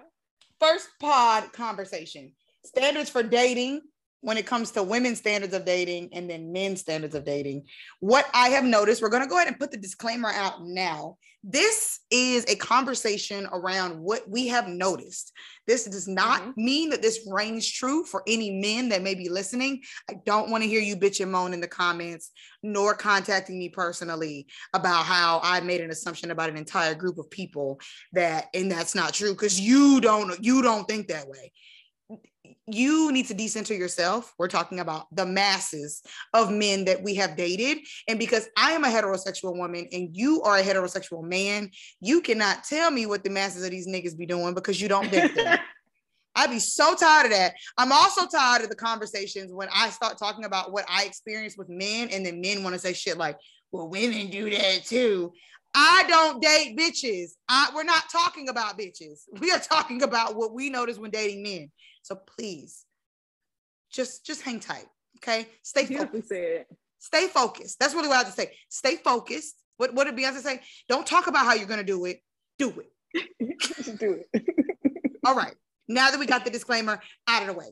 first pod conversation standards for dating when it comes to women's standards of dating and then men's standards of dating. What I have noticed, we're going to go ahead and put the disclaimer out now. This is a conversation around what we have noticed. This does not mm-hmm. mean that this reigns true for any men that may be listening. I don't want to hear you bitch and moan in the comments, nor contacting me personally about how I made an assumption about an entire group of people that, and that's not true because you don't, you don't think that way you need to decenter yourself. We're talking about the masses of men that we have dated. And because I am a heterosexual woman and you are a heterosexual man, you cannot tell me what the masses of these niggas be doing because you don't date them. I'd be so tired of that. I'm also tired of the conversations when I start talking about what I experience with men, and then men want to say shit like, well, women do that too. I don't date bitches. I, we're not talking about bitches. We are talking about what we notice when dating men. So please, just just hang tight. Okay, stay focused. Stay focused. That's really what I have to say. Stay focused. What what did Beyonce say? Don't talk about how you're gonna do it. Do it. Just do it. All right. Now that we got the disclaimer out of the way.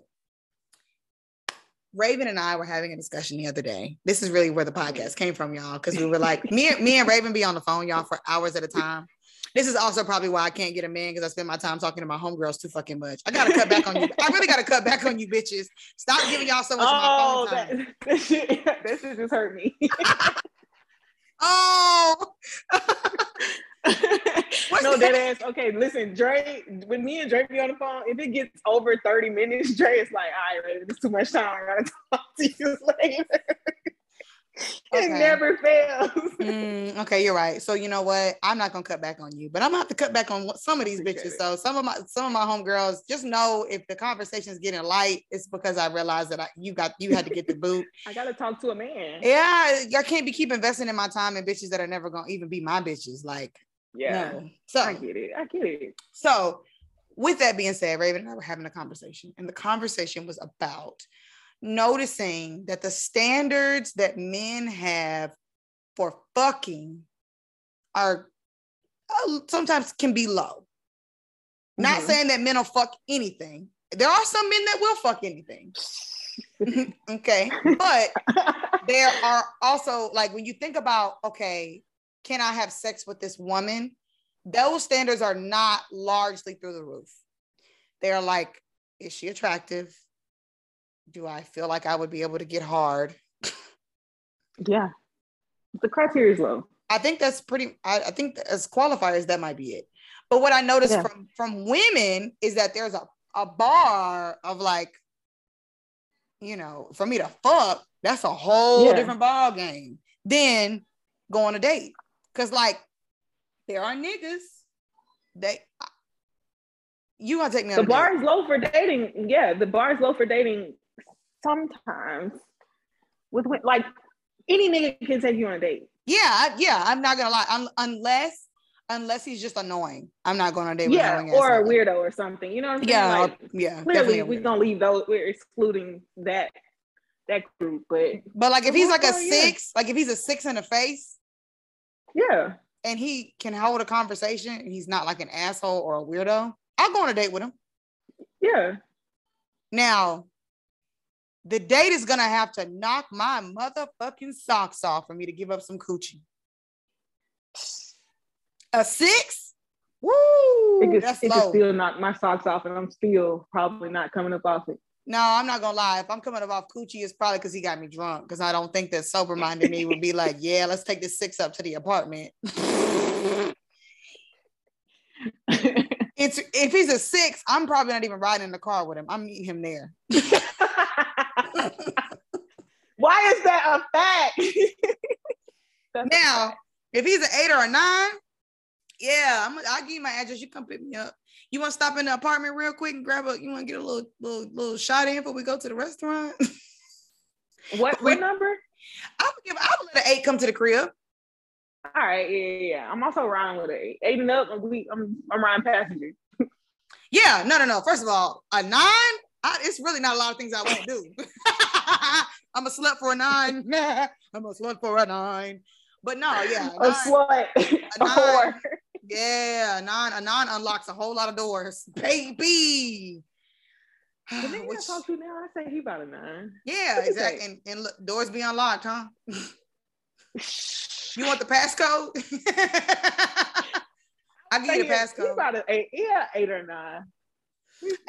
Raven and I were having a discussion the other day. This is really where the podcast came from, y'all, because we were like, me, me and Raven be on the phone, y'all, for hours at a time. This is also probably why I can't get a man because I spend my time talking to my homegirls too fucking much. I gotta cut back on you. I really gotta cut back on you bitches. Stop giving y'all so much oh, of my phone oh, time. That, that, shit, just hurt me. oh. no, that ass. Okay, listen, Dre. When me and Dre be on the phone, if it gets over thirty minutes, Dre is like, "All right, it's too much time. I gotta talk to you later." Okay. It never fails. Mm, okay, you're right. So you know what? I'm not gonna cut back on you, but I'm gonna have to cut back on some of these bitches. So some of my some of my homegirls just know if the conversation is getting light, it's because I realized that I, you got you had to get the boot. I gotta talk to a man. Yeah, I can't be keep investing in my time in bitches that are never gonna even be my bitches. Like, yeah. No. So I get it. I get it. So with that being said, Raven and I were having a conversation, and the conversation was about noticing that the standards that men have for fucking are uh, sometimes can be low. Mm-hmm. Not saying that men will fuck anything. There are some men that will fuck anything. okay. But there are also like when you think about, okay, can I have sex with this woman? Those standards are not largely through the roof. They're like, is she attractive? Do I feel like I would be able to get hard? yeah. The criteria is low. I think that's pretty, I, I think as qualifiers, that might be it. But what I noticed yeah. from from women is that there's a, a bar of like, you know, for me to fuck, that's a whole yeah. different ball game than go on a date. Cause like there are niggas they you gonna take me the bar is low for dating. Yeah, the bar is low for dating sometimes with like any nigga can take you on a date. Yeah, yeah. I'm not gonna lie. I'm, unless unless he's just annoying, I'm not going on a date. Yeah, or a weirdo or something. You know what I'm yeah, saying? Like, yeah. Clearly, we're gonna leave those. We're excluding that that group, but but like if he's like a six, like if he's a six in the face, yeah, and he can hold a conversation, and he's not like an asshole or a weirdo, I'll go on a date with him. Yeah. Now, the date is gonna have to knock my motherfucking socks off for me to give up some coochie. A six? Woo! It could, that's it low. still knock my socks off, and I'm still probably not coming up off it. No, I'm not gonna lie. If I'm coming up off coochie, it's probably because he got me drunk. Because I don't think that sober minded me would be like, "Yeah, let's take this six up to the apartment." it's if he's a six, I'm probably not even riding in the car with him. I'm meeting him there. Why is that a fact? now, if he's an eight or a nine, yeah, I'm. I'll give you my address. You come pick me up. You want to stop in the apartment real quick and grab a? You want to get a little little little shot in before we go to the restaurant? what what number? I would give. I would let an eight come to the crib. All right, yeah, yeah, yeah. I'm also riding with an eight. Eight and up, we, I'm I'm riding passenger. yeah, no, no, no. First of all, a nine I, it's really not a lot of things I won't do. I'm a slut for a nine. I'm a slut for a nine. But no, yeah. A, a slut. A nine, yeah, a nine, a nine unlocks a whole lot of doors. Baby. The nigga Which, I talk to you now, I say he about a nine. Yeah, exactly. And, and look, doors be unlocked, huh? you want the passcode? I give you the passcode. He about an eight, yeah, eight or nine.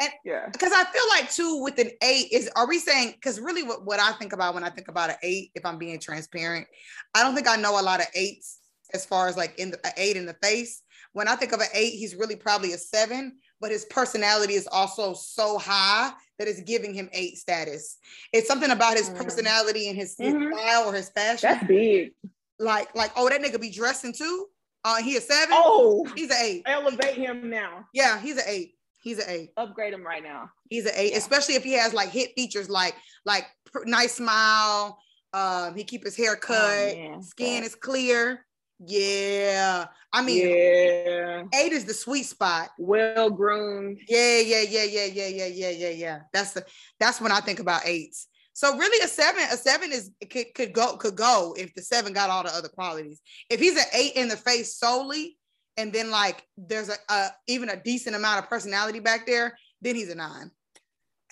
And yeah, because I feel like too with an eight is are we saying because really what, what I think about when I think about an eight, if I'm being transparent, I don't think I know a lot of eights as far as like in the eight in the face. When I think of an eight, he's really probably a seven, but his personality is also so high that it's giving him eight status. It's something about his mm. personality and his, his mm-hmm. style or his fashion. That's big. Like, like, oh, that nigga be dressing too. Uh, he a seven. Oh, he's an eight. Elevate him now. Yeah, he's an eight. He's an A. Upgrade him right now. He's an A, yeah. especially if he has like hit features like like nice smile. Um, he keep his hair cut. Oh, skin is clear. Yeah, I mean, yeah. Eight is the sweet spot. Well groomed. Yeah, yeah, yeah, yeah, yeah, yeah, yeah, yeah, yeah. That's the that's when I think about eights. So really, a seven, a seven is could, could go could go if the seven got all the other qualities. If he's an eight in the face solely, and then like there's a, a even a decent amount of personality back there, then he's a nine.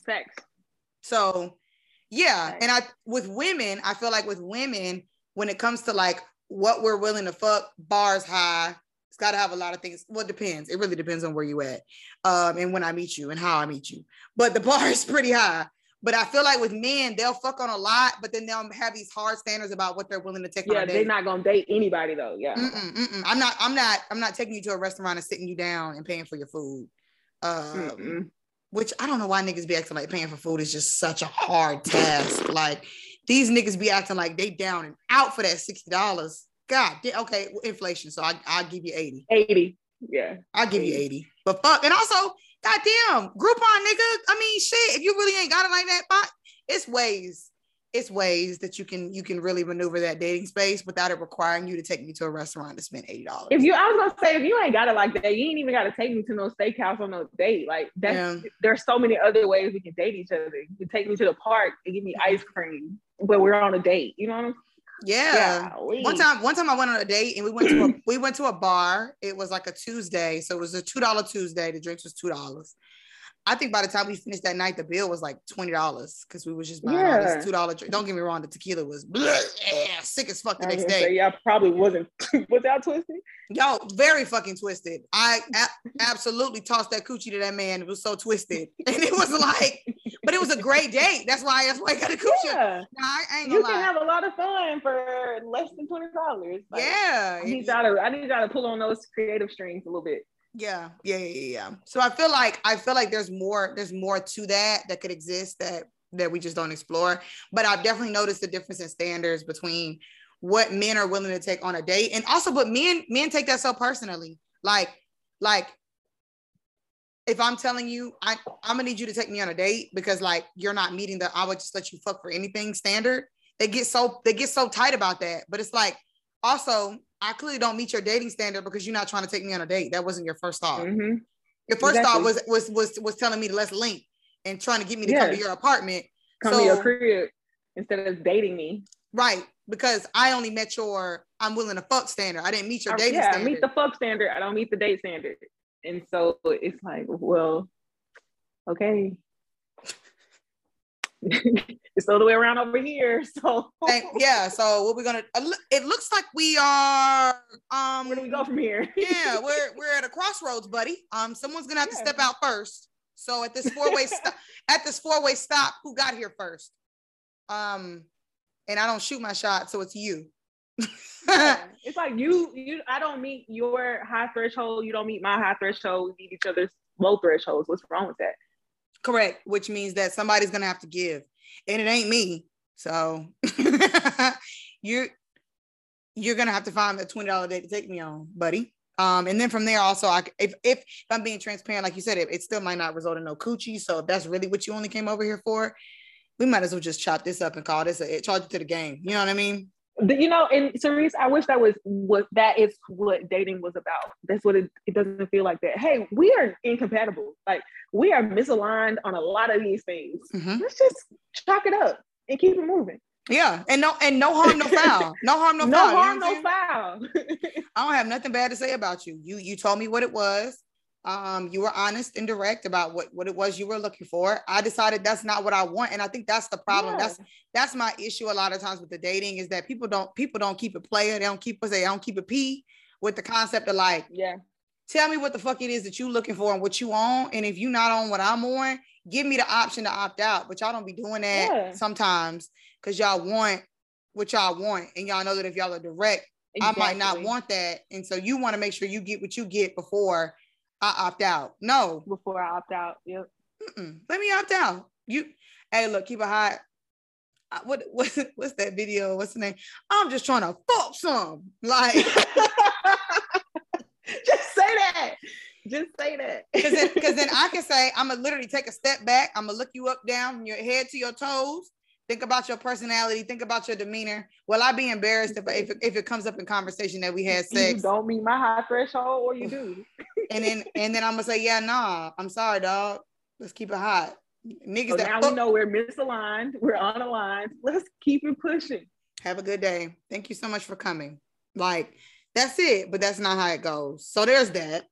Facts. So yeah, and I with women, I feel like with women, when it comes to like what we're willing to fuck, bars high. It's got to have a lot of things. Well, it depends. It really depends on where you at, um, and when I meet you and how I meet you. But the bar is pretty high. But I feel like with men, they'll fuck on a lot, but then they'll have these hard standards about what they're willing to take. Yeah, they're not gonna date anybody though. Yeah, mm-mm, mm-mm. I'm not. I'm not. I'm not taking you to a restaurant and sitting you down and paying for your food. Um, which I don't know why niggas be acting like paying for food is just such a hard task. Like these niggas be acting like they down and out for that sixty dollars. God, okay, inflation. So I I'll give you eighty. Eighty. Yeah. I'll give 80. you eighty. But fuck, and also Goddamn, Groupon, nigga. I mean, shit. If you really ain't got it like that, it's ways. It's ways that you can you can really maneuver that dating space without it requiring you to take me to a restaurant to spend eighty dollars. If you, I was gonna say, if you ain't got it like that, you ain't even got to take me to no steakhouse on no date. Like that's yeah. there's so many other ways we can date each other. You can take me to the park and give me ice cream, but we're on a date. You know what I'm yeah. One time, one time I went on a date and we went to a we went to a bar. It was like a Tuesday, so it was a two dollar Tuesday. The drinks was two dollars. I think by the time we finished that night, the bill was like twenty dollars because we was just buying yeah. all this two dollar. Don't get me wrong, the tequila was bleh, sick as fuck the next day. Say, yeah, probably wasn't. was that twisted? Yo, very fucking twisted. I a- absolutely tossed that coochie to that man. It was so twisted, and it was like, but it was a great date. That's why. That's why I got a coochie. Yeah. Nah, I you can lie. have a lot of fun for less than twenty dollars. Like, yeah, I need y'all to. I need y'all to pull on those creative strings a little bit. Yeah, yeah, yeah, yeah. So I feel like I feel like there's more there's more to that that could exist that that we just don't explore. But I've definitely noticed the difference in standards between what men are willing to take on a date, and also, but men men take that so personally. Like, like if I'm telling you I I'm gonna need you to take me on a date because like you're not meeting the I would just let you fuck for anything standard. They get so they get so tight about that. But it's like also I clearly don't meet your dating standard because you're not trying to take me on a date. That wasn't your first thought. Mm-hmm. Your first exactly. thought was was was was telling me to let's link and trying to get me to yes. come to your apartment. Come so, to your crib instead of dating me. Right. Because I only met your I'm willing to fuck standard. I didn't meet your dating yeah, standard. I meet the fuck standard. I don't meet the date standard. And so it's like, well, okay. it's the other way around over here. So yeah. So what we're gonna? It looks like we are. Um, Where do we go from here? yeah, we're we're at a crossroads, buddy. Um, someone's gonna have yeah. to step out first. So at this four way stop, at this four way stop, who got here first? Um, and I don't shoot my shot, so it's you. yeah. It's like you you. I don't meet your high threshold. You don't meet my high threshold. We meet each other's low thresholds. What's wrong with that? Correct, which means that somebody's gonna have to give, and it ain't me. So you're you're gonna have to find a twenty dollar date to take me on, buddy. Um, and then from there, also, I if if, if I'm being transparent, like you said, it, it still might not result in no coochie. So if that's really what you only came over here for, we might as well just chop this up and call this a charge it to the game. You know what I mean? You know, and Cerise, I wish that was what that is what dating was about. That's what it, it doesn't feel like that. Hey, we are incompatible. Like we are misaligned on a lot of these things. Mm-hmm. Let's just chalk it up and keep it moving. Yeah, and no, and no harm, no foul. No harm, no, no foul. harm, you know no foul. I don't have nothing bad to say about you. You you told me what it was um you were honest and direct about what what it was you were looking for i decided that's not what i want and i think that's the problem yeah. that's that's my issue a lot of times with the dating is that people don't people don't keep it player they don't keep us they don't keep it p with the concept of like yeah tell me what the fuck it is that you're looking for and what you on and if you're not on what i'm on give me the option to opt out but y'all don't be doing that yeah. sometimes because y'all want what y'all want and y'all know that if y'all are direct exactly. i might not want that and so you want to make sure you get what you get before I opt out. No. Before I opt out. Yep. Mm-mm. Let me opt out. You, hey, look, keep it hot. What what's what's that video? What's the name? I'm just trying to fuck some. Like, just say that. Just say that. Because then, then I can say I'm gonna literally take a step back. I'm gonna look you up, down, from your head to your toes. Think about your personality. Think about your demeanor. Will I be embarrassed if if, if it comes up in conversation that we had sex? You don't meet my high threshold, or you do. and then and then I'm gonna say, yeah, nah. I'm sorry, dog. Let's keep it hot. Niggas so now we know we're misaligned. We're on a line. Let's keep it pushing. Have a good day. Thank you so much for coming. Like That's it. But that's not how it goes. So there's that.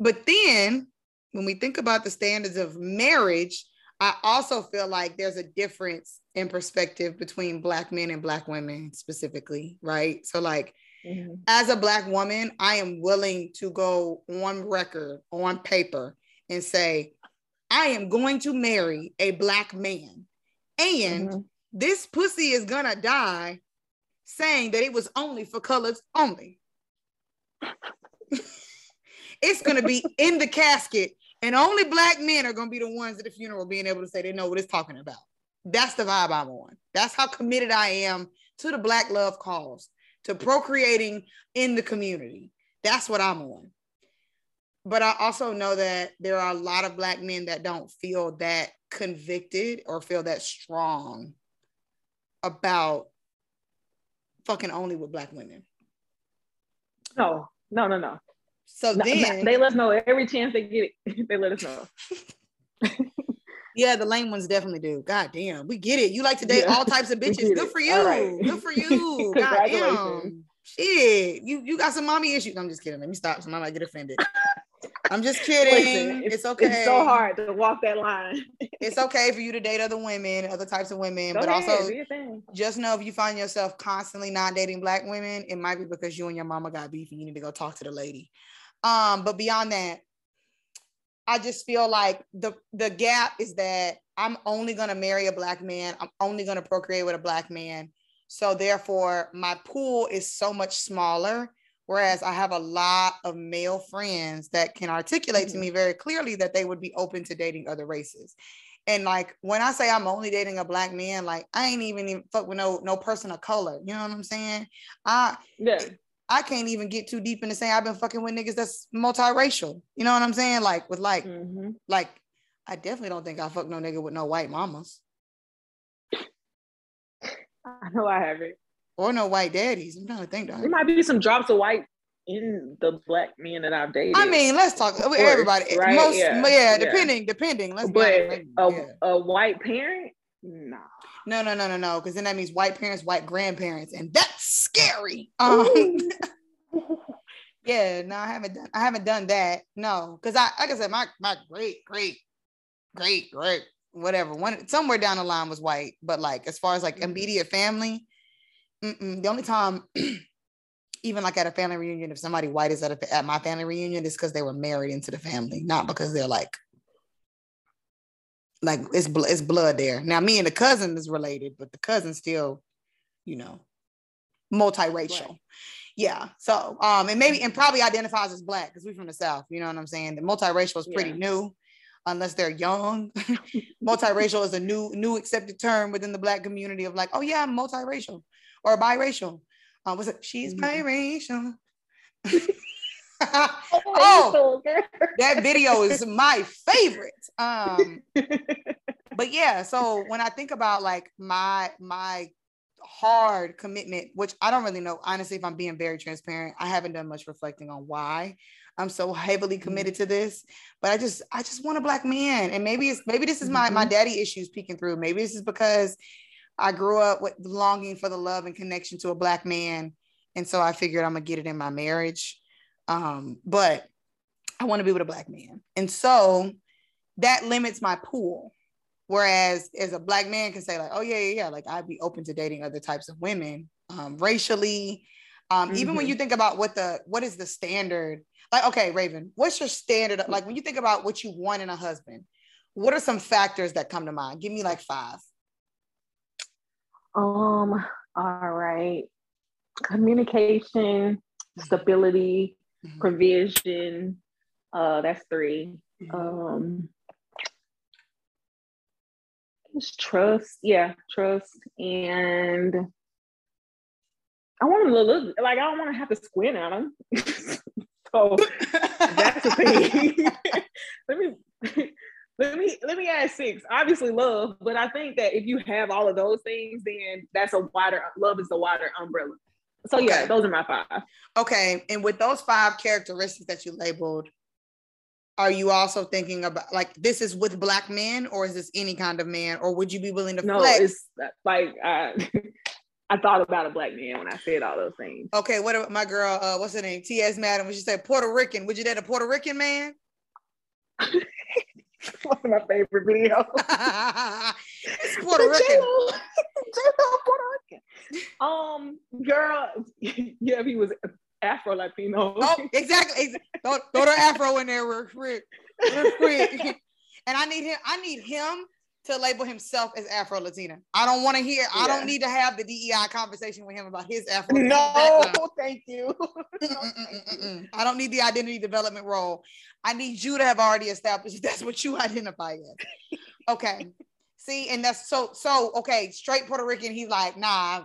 But then when we think about the standards of marriage, I also feel like there's a difference in perspective between black men and black women specifically, right? So like mm-hmm. as a black woman, I am willing to go on record, on paper and say I am going to marry a black man. And mm-hmm. this pussy is gonna die saying that it was only for colors only. it's gonna be in the casket, and only black men are gonna be the ones at the funeral being able to say they know what it's talking about. That's the vibe I'm on. That's how committed I am to the black love cause, to procreating in the community. That's what I'm on. But I also know that there are a lot of black men that don't feel that convicted or feel that strong about fucking only with black women. No, no, no, no. So no, then they let us know every chance they get it. they let us know. yeah, the lame ones definitely do. God damn, we get it. You like to date yeah. all types of bitches. Good for you. Right. Good for you. God damn. Shit, you you got some mommy issues. I'm just kidding. Let me stop. Somebody might get offended. I'm just kidding. Listen, it's, it's, okay. It's so hard to walk that line. it's okay for you to date other women, other types of women, Go but ahead, also just know if you find yourself constantly not dating black women, it might be because you and your mama got beef and you need to go talk to the lady. Um, but beyond that, I just feel like the the gap is that I'm only gonna marry a black man. I'm only gonna procreate with a black man. So therefore, my pool is so much smaller Whereas I have a lot of male friends that can articulate mm-hmm. to me very clearly that they would be open to dating other races. And like when I say I'm only dating a black man, like I ain't even, even fuck with no no person of color. You know what I'm saying? I yeah. I can't even get too deep into saying I've been fucking with niggas that's multiracial. You know what I'm saying? Like with like mm-hmm. like I definitely don't think I fuck no nigga with no white mamas. I know I haven't or no white daddies. I'm trying to think. There might be some drops of white in the black men that I've dated. I mean, let's talk. Course, everybody, right? most, yeah. yeah, depending, yeah. depending. Let's. But a, yeah. a white parent, no. No, no, no, no, no, because then that means white parents, white grandparents, and that's scary. Um, yeah, no, I haven't done. I haven't done that. No, because I, like I said, my my great, great, great, great, whatever one somewhere down the line was white, but like as far as like mm-hmm. immediate family, Mm-mm. The only time, even like at a family reunion, if somebody white is at, a, at my family reunion, is because they were married into the family, not because they're like, like it's it's blood there. Now, me and the cousin is related, but the cousin still, you know, multiracial. Right. Yeah. So, um, and maybe and probably identifies as black because we're from the south. You know what I'm saying? The multiracial is pretty yeah. new unless they're young. multiracial is a new new accepted term within the black community of like, oh yeah, I'm multiracial or biracial. Uh, was it? She's mm-hmm. biracial. oh, that video is my favorite. Um, but yeah, so when I think about like my my hard commitment, which I don't really know, honestly, if I'm being very transparent, I haven't done much reflecting on why I'm so heavily mm-hmm. committed to this. But I just I just want a black man, and maybe it's maybe this is my my mm-hmm. daddy issues peeking through. Maybe this is because I grew up with longing for the love and connection to a black man. And so I figured I'm gonna get it in my marriage. Um, but I want to be with a black man. And so that limits my pool. Whereas as a black man can say, like, oh yeah, yeah, yeah, like I'd be open to dating other types of women, um, racially. Um, mm-hmm. even when mm-hmm. you think about what the what is the standard, like, okay, Raven, what's your standard? Like when you think about what you want in a husband, what are some factors that come to mind? Give me like five. Um, all right. Communication, stability, mm-hmm. provision. Uh, that's 3 mm-hmm. Um, trust. Yeah, trust. And I want to look like I don't want to have to squint at them. so that's the thing. Let me let me let me add six. Obviously, love, but I think that if you have all of those things, then that's a wider love is the wider umbrella. So okay. yeah, those are my five. Okay, and with those five characteristics that you labeled, are you also thinking about like this is with black men, or is this any kind of man, or would you be willing to no, flex? it's like uh, I thought about a black man when I said all those things. Okay, what about my girl? Uh, what's her name? T.S. Madam. When she said Puerto Rican, would you date a Puerto Rican man? One of my favorite videos. it's Puerto Rican. Puerto Rican. Um, girl, yeah, he was Afro Latino. Oh, exactly. Throw, throw the Afro in there real quick. Real quick. and I need him. I need him to label himself as Afro Latina. I don't want to hear. Yeah. I don't need to have the DEI conversation with him about his Afro. No, thank you. I don't need the identity development role. I need you to have already established that's what you identify as. Okay. See, and that's so so okay. Straight Puerto Rican. He's like, nah,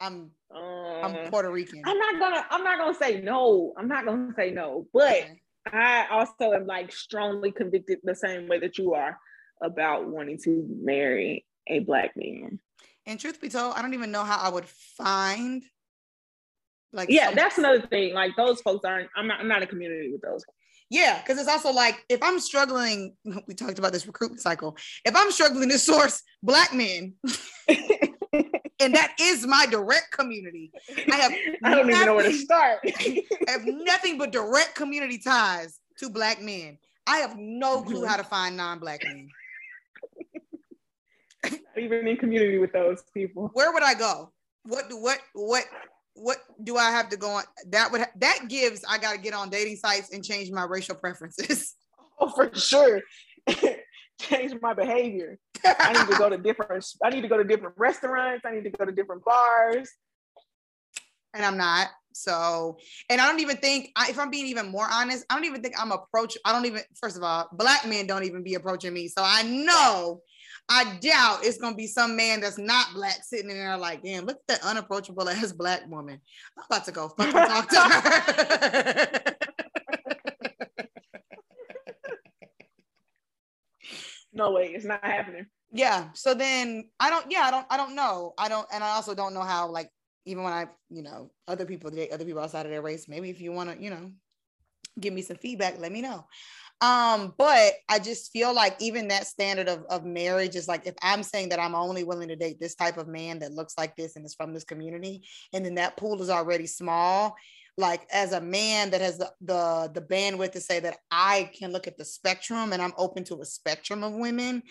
I'm I'm uh, Puerto Rican. I'm not gonna I'm not gonna say no. I'm not gonna say no, but okay. I also am like strongly convicted the same way that you are about wanting to marry a black man. And truth be told, I don't even know how I would find like yeah, that's another thing. Like those folks aren't. I'm not. I'm not a community with those. Yeah, because it's also like if I'm struggling, we talked about this recruitment cycle. If I'm struggling to source black men, and that is my direct community, I have I don't nothing, even know where to start. I have nothing but direct community ties to black men. I have no clue how to find non-black men. Even in community with those people. Where would I go? What do what what what do I have to go on? That would that gives I got to get on dating sites and change my racial preferences. Oh, for sure. change my behavior. I need to go to different. I need to go to different restaurants. I need to go to different bars. And I'm not. So, and I don't even think, if I'm being even more honest, I don't even think I'm approach. I don't even. First of all, black men don't even be approaching me. So I know I doubt it's gonna be some man that's not black sitting in there like, damn, look at that unapproachable ass black woman. I'm about to go fucking talk to her. no way, it's not happening. Yeah. So then I don't, yeah, I don't, I don't know. I don't, and I also don't know how, like, even when I, you know, other people, date other people outside of their race, maybe if you want to, you know, give me some feedback, let me know. Um, but I just feel like even that standard of, of marriage is like if I'm saying that I'm only willing to date this type of man that looks like this and is from this community, and then that pool is already small. Like as a man that has the, the the bandwidth to say that I can look at the spectrum and I'm open to a spectrum of women,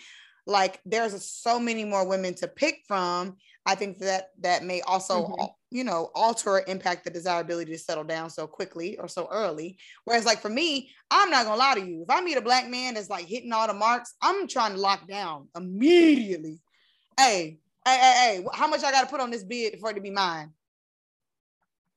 like there's so many more women to pick from i think that that may also mm-hmm. you know alter or impact the desirability to settle down so quickly or so early. Whereas like for me i'm not gonna lie to you. If i meet a black man that's like hitting all the marks i'm trying to lock down immediately. Hey hey hey, hey how much i gotta put on this bid for it to be mine?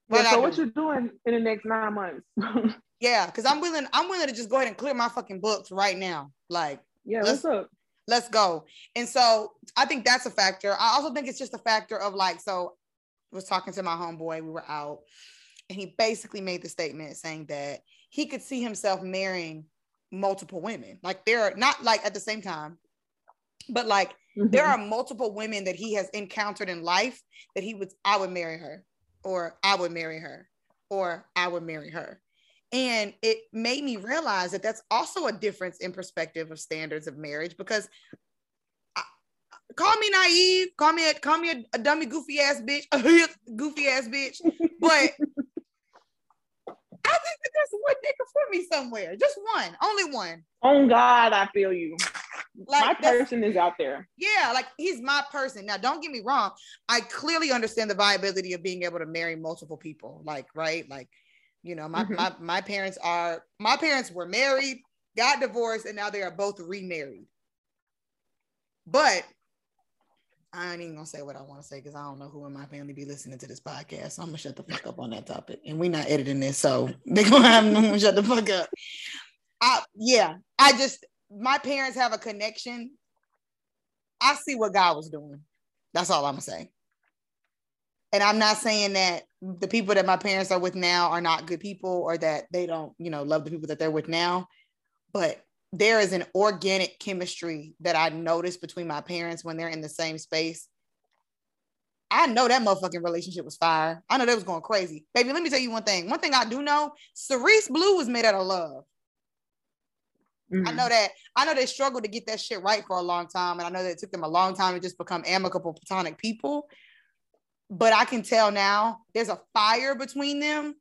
What yeah, so what you're doing in the next nine months? Yeah because i'm willing i'm willing to just go ahead and clear my fucking books right now. Like yeah what's up let's go. And so I think that's a factor. I also think it's just a factor of like, so I was talking to my homeboy, we were out, and he basically made the statement saying that he could see himself marrying multiple women. Like there are not like at the same time, but like mm-hmm. there are multiple women that he has encountered in life that he would I would marry her, or I would marry her, or I would marry her. And it made me realize that that's also a difference in perspective of standards of marriage because I, call me naive, call me a, call me a, a dummy goofy ass bitch, a goofy ass bitch, but I think that there's one nigga for me somewhere, just one, only one. Oh God, I feel you. Like, my person is out there. Yeah, like he's my person. Now, don't get me wrong. I clearly understand the viability of being able to marry multiple people. Like, right? Like, you know, my, mm-hmm. my my parents are my parents were married, got divorced, and now they are both remarried. But I ain't even gonna say what I want to say because I don't know who in my family be listening to this podcast. So I'm gonna shut the fuck up on that topic. And we're not editing this, so they're gonna have no one shut the fuck up. I, yeah, I just my parents have a connection. I see what God was doing. That's all I'm gonna say. And I'm not saying that the people that my parents are with now are not good people or that they don't, you know, love the people that they're with now. But there is an organic chemistry that I notice between my parents when they're in the same space. I know that motherfucking relationship was fire. I know that was going crazy. Baby, let me tell you one thing. One thing I do know, Cerise Blue was made out of love. Mm-hmm. I know that. I know they struggled to get that shit right for a long time. And I know that it took them a long time to just become amicable platonic people. But I can tell now there's a fire between them.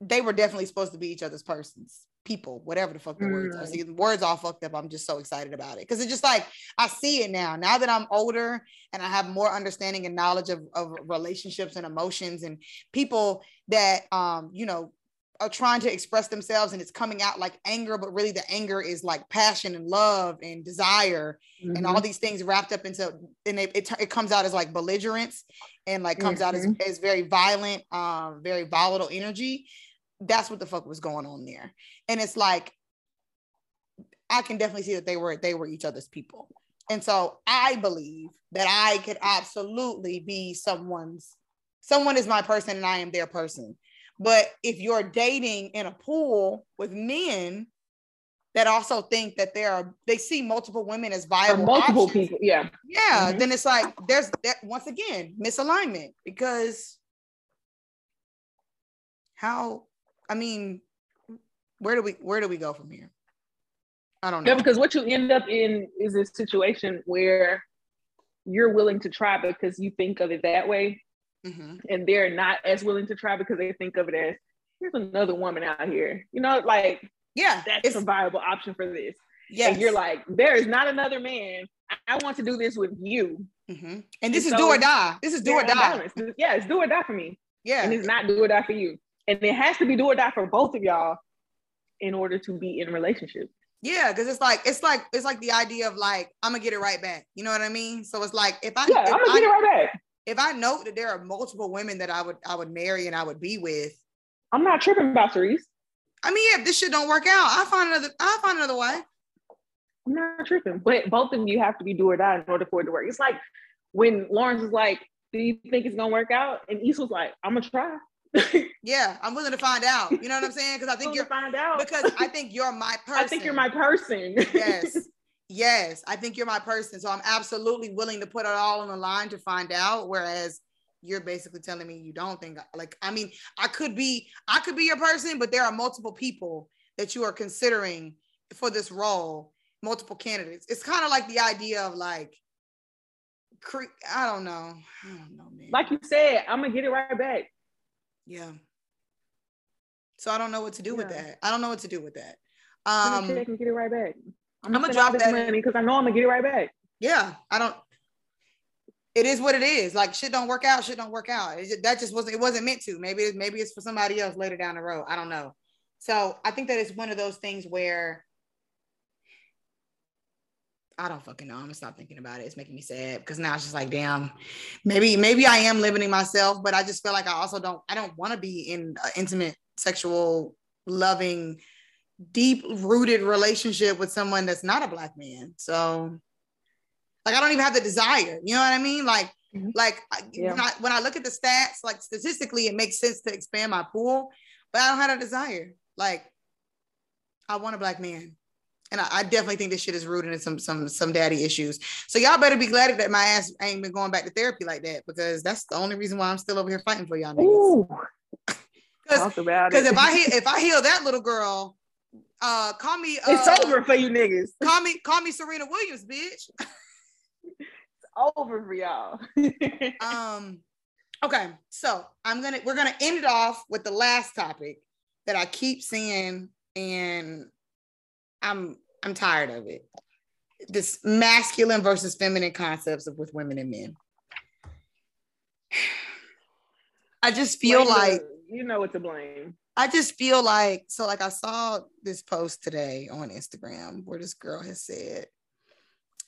They were definitely supposed to be each other's persons, people, whatever the fuck the mm. words are. Mm. See, the words all fucked up. I'm just so excited about it because it's just like I see it now. Now that I'm older and I have more understanding and knowledge of, of relationships and emotions and people that um, you know, are trying to express themselves and it's coming out like anger, but really the anger is like passion and love and desire mm-hmm. and all mm-hmm. these things wrapped up into and it, it, it comes out as like belligerence and like comes mm-hmm. out as, mm-hmm. as very violent, um, very volatile energy. That's what the fuck was going on there. And it's like I can definitely see that they were they were each other's people. And so I believe that I could absolutely be someone's someone is my person and I am their person but if you're dating in a pool with men that also think that there are they see multiple women as viable multiple options, people, yeah, yeah, mm-hmm. then it's like there's that once again misalignment because how I mean, where do we where do we go from here? I don't know. Yeah, because what you end up in is a situation where you're willing to try because you think of it that way mm-hmm. and they're not as willing to try because they think of it as here's another woman out here. You know, like yeah, that's a viable option for this. Yeah, you're like, there is not another man. I want to do this with you. Mm-hmm. And this and is so, do or die. This is do or die. Yeah, it's do or die for me. Yeah, and it's not do or die for you. And it has to be do or die for both of y'all in order to be in a relationship. Yeah, because it's like it's like it's like the idea of like I'm gonna get it right back. You know what I mean? So it's like if I yeah, if I'm gonna I, get it right back if I know that there are multiple women that I would I would marry and I would be with, I'm not tripping about Therese. I mean, if this shit don't work out, I find another I find another way. I'm not tripping, but both of you have to be do or die in order for it to work. It's like when Lawrence was like, "Do you think it's gonna work out?" and Issa was like, "I'm gonna try." yeah, I'm willing to find out. You know what I'm saying? Because I think you're find out because I think you're my person. I think you're my person. yes, yes, I think you're my person. So I'm absolutely willing to put it all on the line to find out. Whereas you're basically telling me you don't think like I mean, I could be I could be your person, but there are multiple people that you are considering for this role, multiple candidates. It's kind of like the idea of like cre- I don't know. I don't know, man. Like you said, I'm gonna get it right back. Yeah. So I don't know what to do yeah. with that. I don't know what to do with that. Um, check and get it right back. I'm, I'm gonna drop that money because I know I'm gonna get it right back. Yeah, I don't. It is what it is. Like shit don't work out. Shit don't work out. Just, that just wasn't. It wasn't meant to. Maybe maybe it's for somebody else later down the road. I don't know. So I think that it's one of those things where I don't fucking know. I'm gonna stop thinking about it. It's making me sad because now it's just like, damn, maybe maybe I am limiting myself, but I just feel like I also don't. I don't want to be in an intimate, sexual, loving deep rooted relationship with someone that's not a black man. So like I don't even have the desire. You know what I mean? Like mm-hmm. like yeah. when I when I look at the stats, like statistically it makes sense to expand my pool, but I don't have a desire. Like I want a black man. And I, I, definitely think this shit is rooted in some some some daddy issues. So y'all better be glad that my ass ain't been going back to therapy like that because that's the only reason why I'm still over here fighting for y'all niggas. Because if I heal, if I heal that little girl, uh, call me. Uh, it's over for you niggas. Call me, call me Serena Williams, bitch. it's over for y'all. um, okay, so I'm gonna we're gonna end it off with the last topic that I keep seeing, and I'm I'm tired of it. This masculine versus feminine concepts of with women and men. I just feel blame like you know what to blame. I just feel like so like I saw this post today on Instagram where this girl has said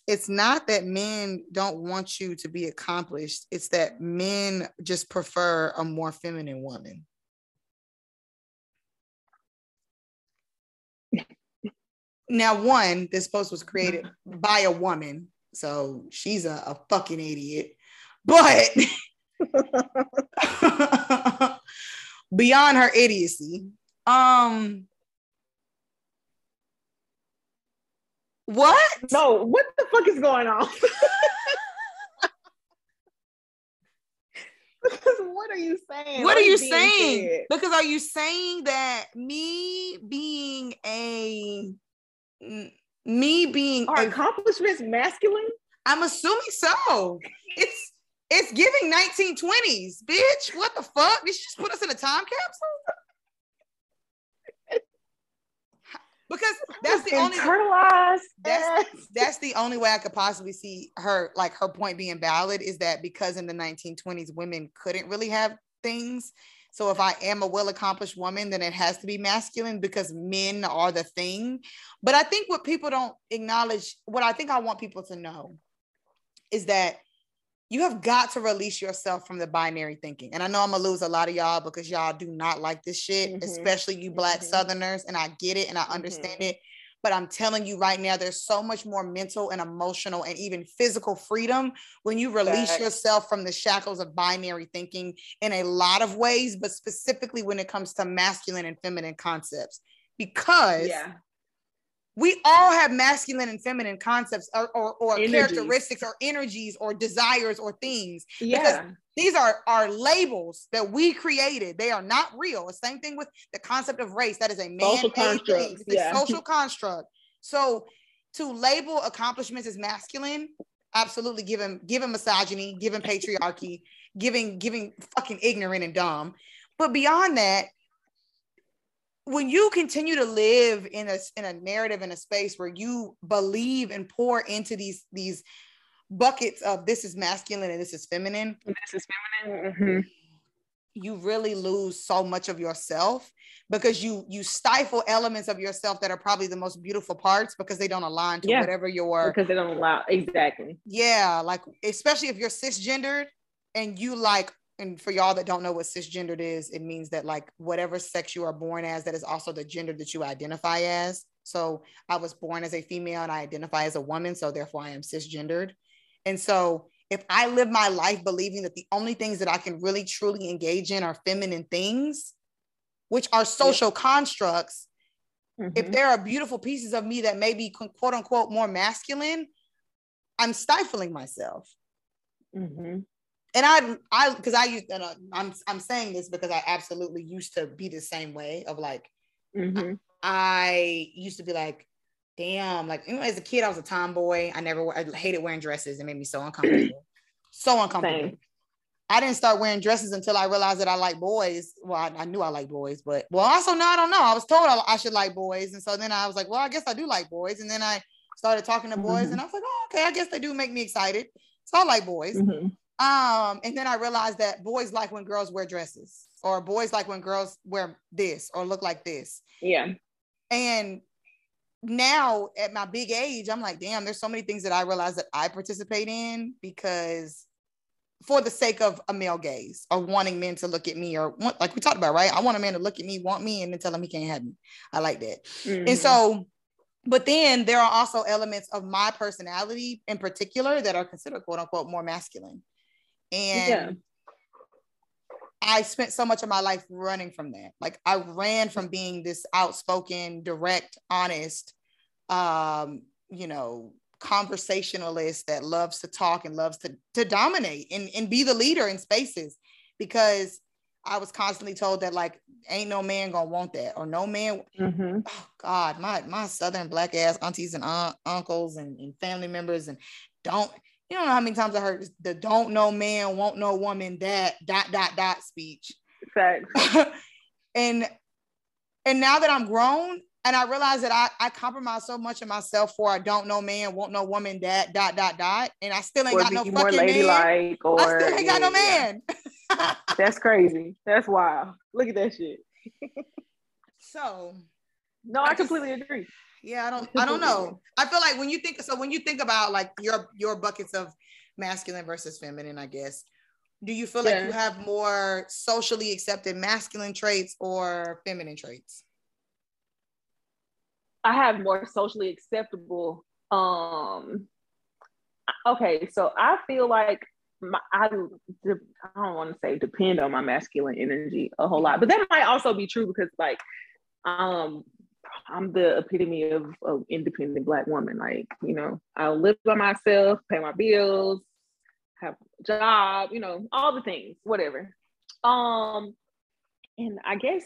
it's not that men don't want you to be accomplished, it's that men just prefer a more feminine woman. now, one, this post was created by a woman, so she's a, a fucking idiot. But beyond her idiocy. Um what? No, what the fuck is going on? because what are you saying? What, what are you saying? Said? Because are you saying that me being a me being are a, accomplishments masculine? I'm assuming so. It's It's giving 1920s, bitch. What the fuck? Did she just put us in a time capsule? because that's the only internalized. that's, that's the only way I could possibly see her like her point being valid is that because in the 1920s women couldn't really have things. So if I am a well-accomplished woman, then it has to be masculine because men are the thing. But I think what people don't acknowledge, what I think I want people to know is that you have got to release yourself from the binary thinking. And I know I'm gonna lose a lot of y'all because y'all do not like this shit, mm-hmm. especially you black mm-hmm. southerners. And I get it and I understand mm-hmm. it. But I'm telling you right now, there's so much more mental and emotional and even physical freedom when you release yourself from the shackles of binary thinking in a lot of ways, but specifically when it comes to masculine and feminine concepts. Because yeah we all have masculine and feminine concepts or, or, or characteristics or energies or desires or things. Yeah. Because these are, are labels that we created. They are not real. The same thing with the concept of race. That is a man-made thing. It's yeah. a social construct. So to label accomplishments as masculine, absolutely give him give him misogyny, give him patriarchy, giving giving fucking ignorant and dumb. But beyond that, when you continue to live in a in a narrative in a space where you believe and pour into these these buckets of this is masculine and this is feminine this is feminine mm-hmm. you really lose so much of yourself because you you stifle elements of yourself that are probably the most beautiful parts because they don't align to yeah. whatever your because they don't allow exactly yeah like especially if you're cisgendered and you like and for y'all that don't know what cisgendered is, it means that like whatever sex you are born as, that is also the gender that you identify as. So I was born as a female and I identify as a woman, so therefore I am cisgendered. And so if I live my life believing that the only things that I can really truly engage in are feminine things, which are social yeah. constructs, mm-hmm. if there are beautiful pieces of me that may be quote unquote more masculine, I'm stifling myself. Mm-hmm and I, I, because I used, and I'm, I'm saying this because I absolutely used to be the same way of like, mm-hmm. I, I, used to be like, damn, like you know, as a kid I was a tomboy. I never, I hated wearing dresses. It made me so uncomfortable, so uncomfortable. Same. I didn't start wearing dresses until I realized that I like boys. Well, I, I, knew I like boys, but well, also no, I don't know. I was told I, I, should like boys, and so then I was like, well, I guess I do like boys, and then I started talking to boys, mm-hmm. and I was like, oh, okay, I guess they do make me excited. So I like boys. Mm-hmm. Um, and then I realized that boys like when girls wear dresses, or boys like when girls wear this or look like this. Yeah. And now at my big age, I'm like, damn, there's so many things that I realize that I participate in because for the sake of a male gaze or wanting men to look at me or want, like we talked about, right? I want a man to look at me, want me, and then tell him he can't have me. I like that. Mm-hmm. And so, but then there are also elements of my personality in particular that are considered quote unquote more masculine. And yeah. I spent so much of my life running from that. Like I ran from being this outspoken, direct, honest, um, you know, conversationalist that loves to talk and loves to, to dominate and, and be the leader in spaces because I was constantly told that like ain't no man gonna want that or no man mm-hmm. oh god my my southern black ass aunties and aunt, uncles and, and family members and don't you don't know how many times I heard the don't know man, won't know woman, that dot dot dot speech. Facts. and and now that I'm grown and I realize that I, I compromise so much of myself for I don't know man, won't know woman, that dot dot dot, and I still ain't or got no fucking man. Or, I still ain't got no man. That's crazy. That's wild. Look at that shit. so no, I, I completely just, agree yeah i don't i don't know i feel like when you think so when you think about like your your buckets of masculine versus feminine i guess do you feel yeah. like you have more socially accepted masculine traits or feminine traits i have more socially acceptable um okay so i feel like my, I, I don't want to say depend on my masculine energy a whole lot, but that might also be true because like um I'm the epitome of, of independent black woman. Like, you know, I'll live by myself, pay my bills, have a job, you know, all the things, whatever. Um, and I guess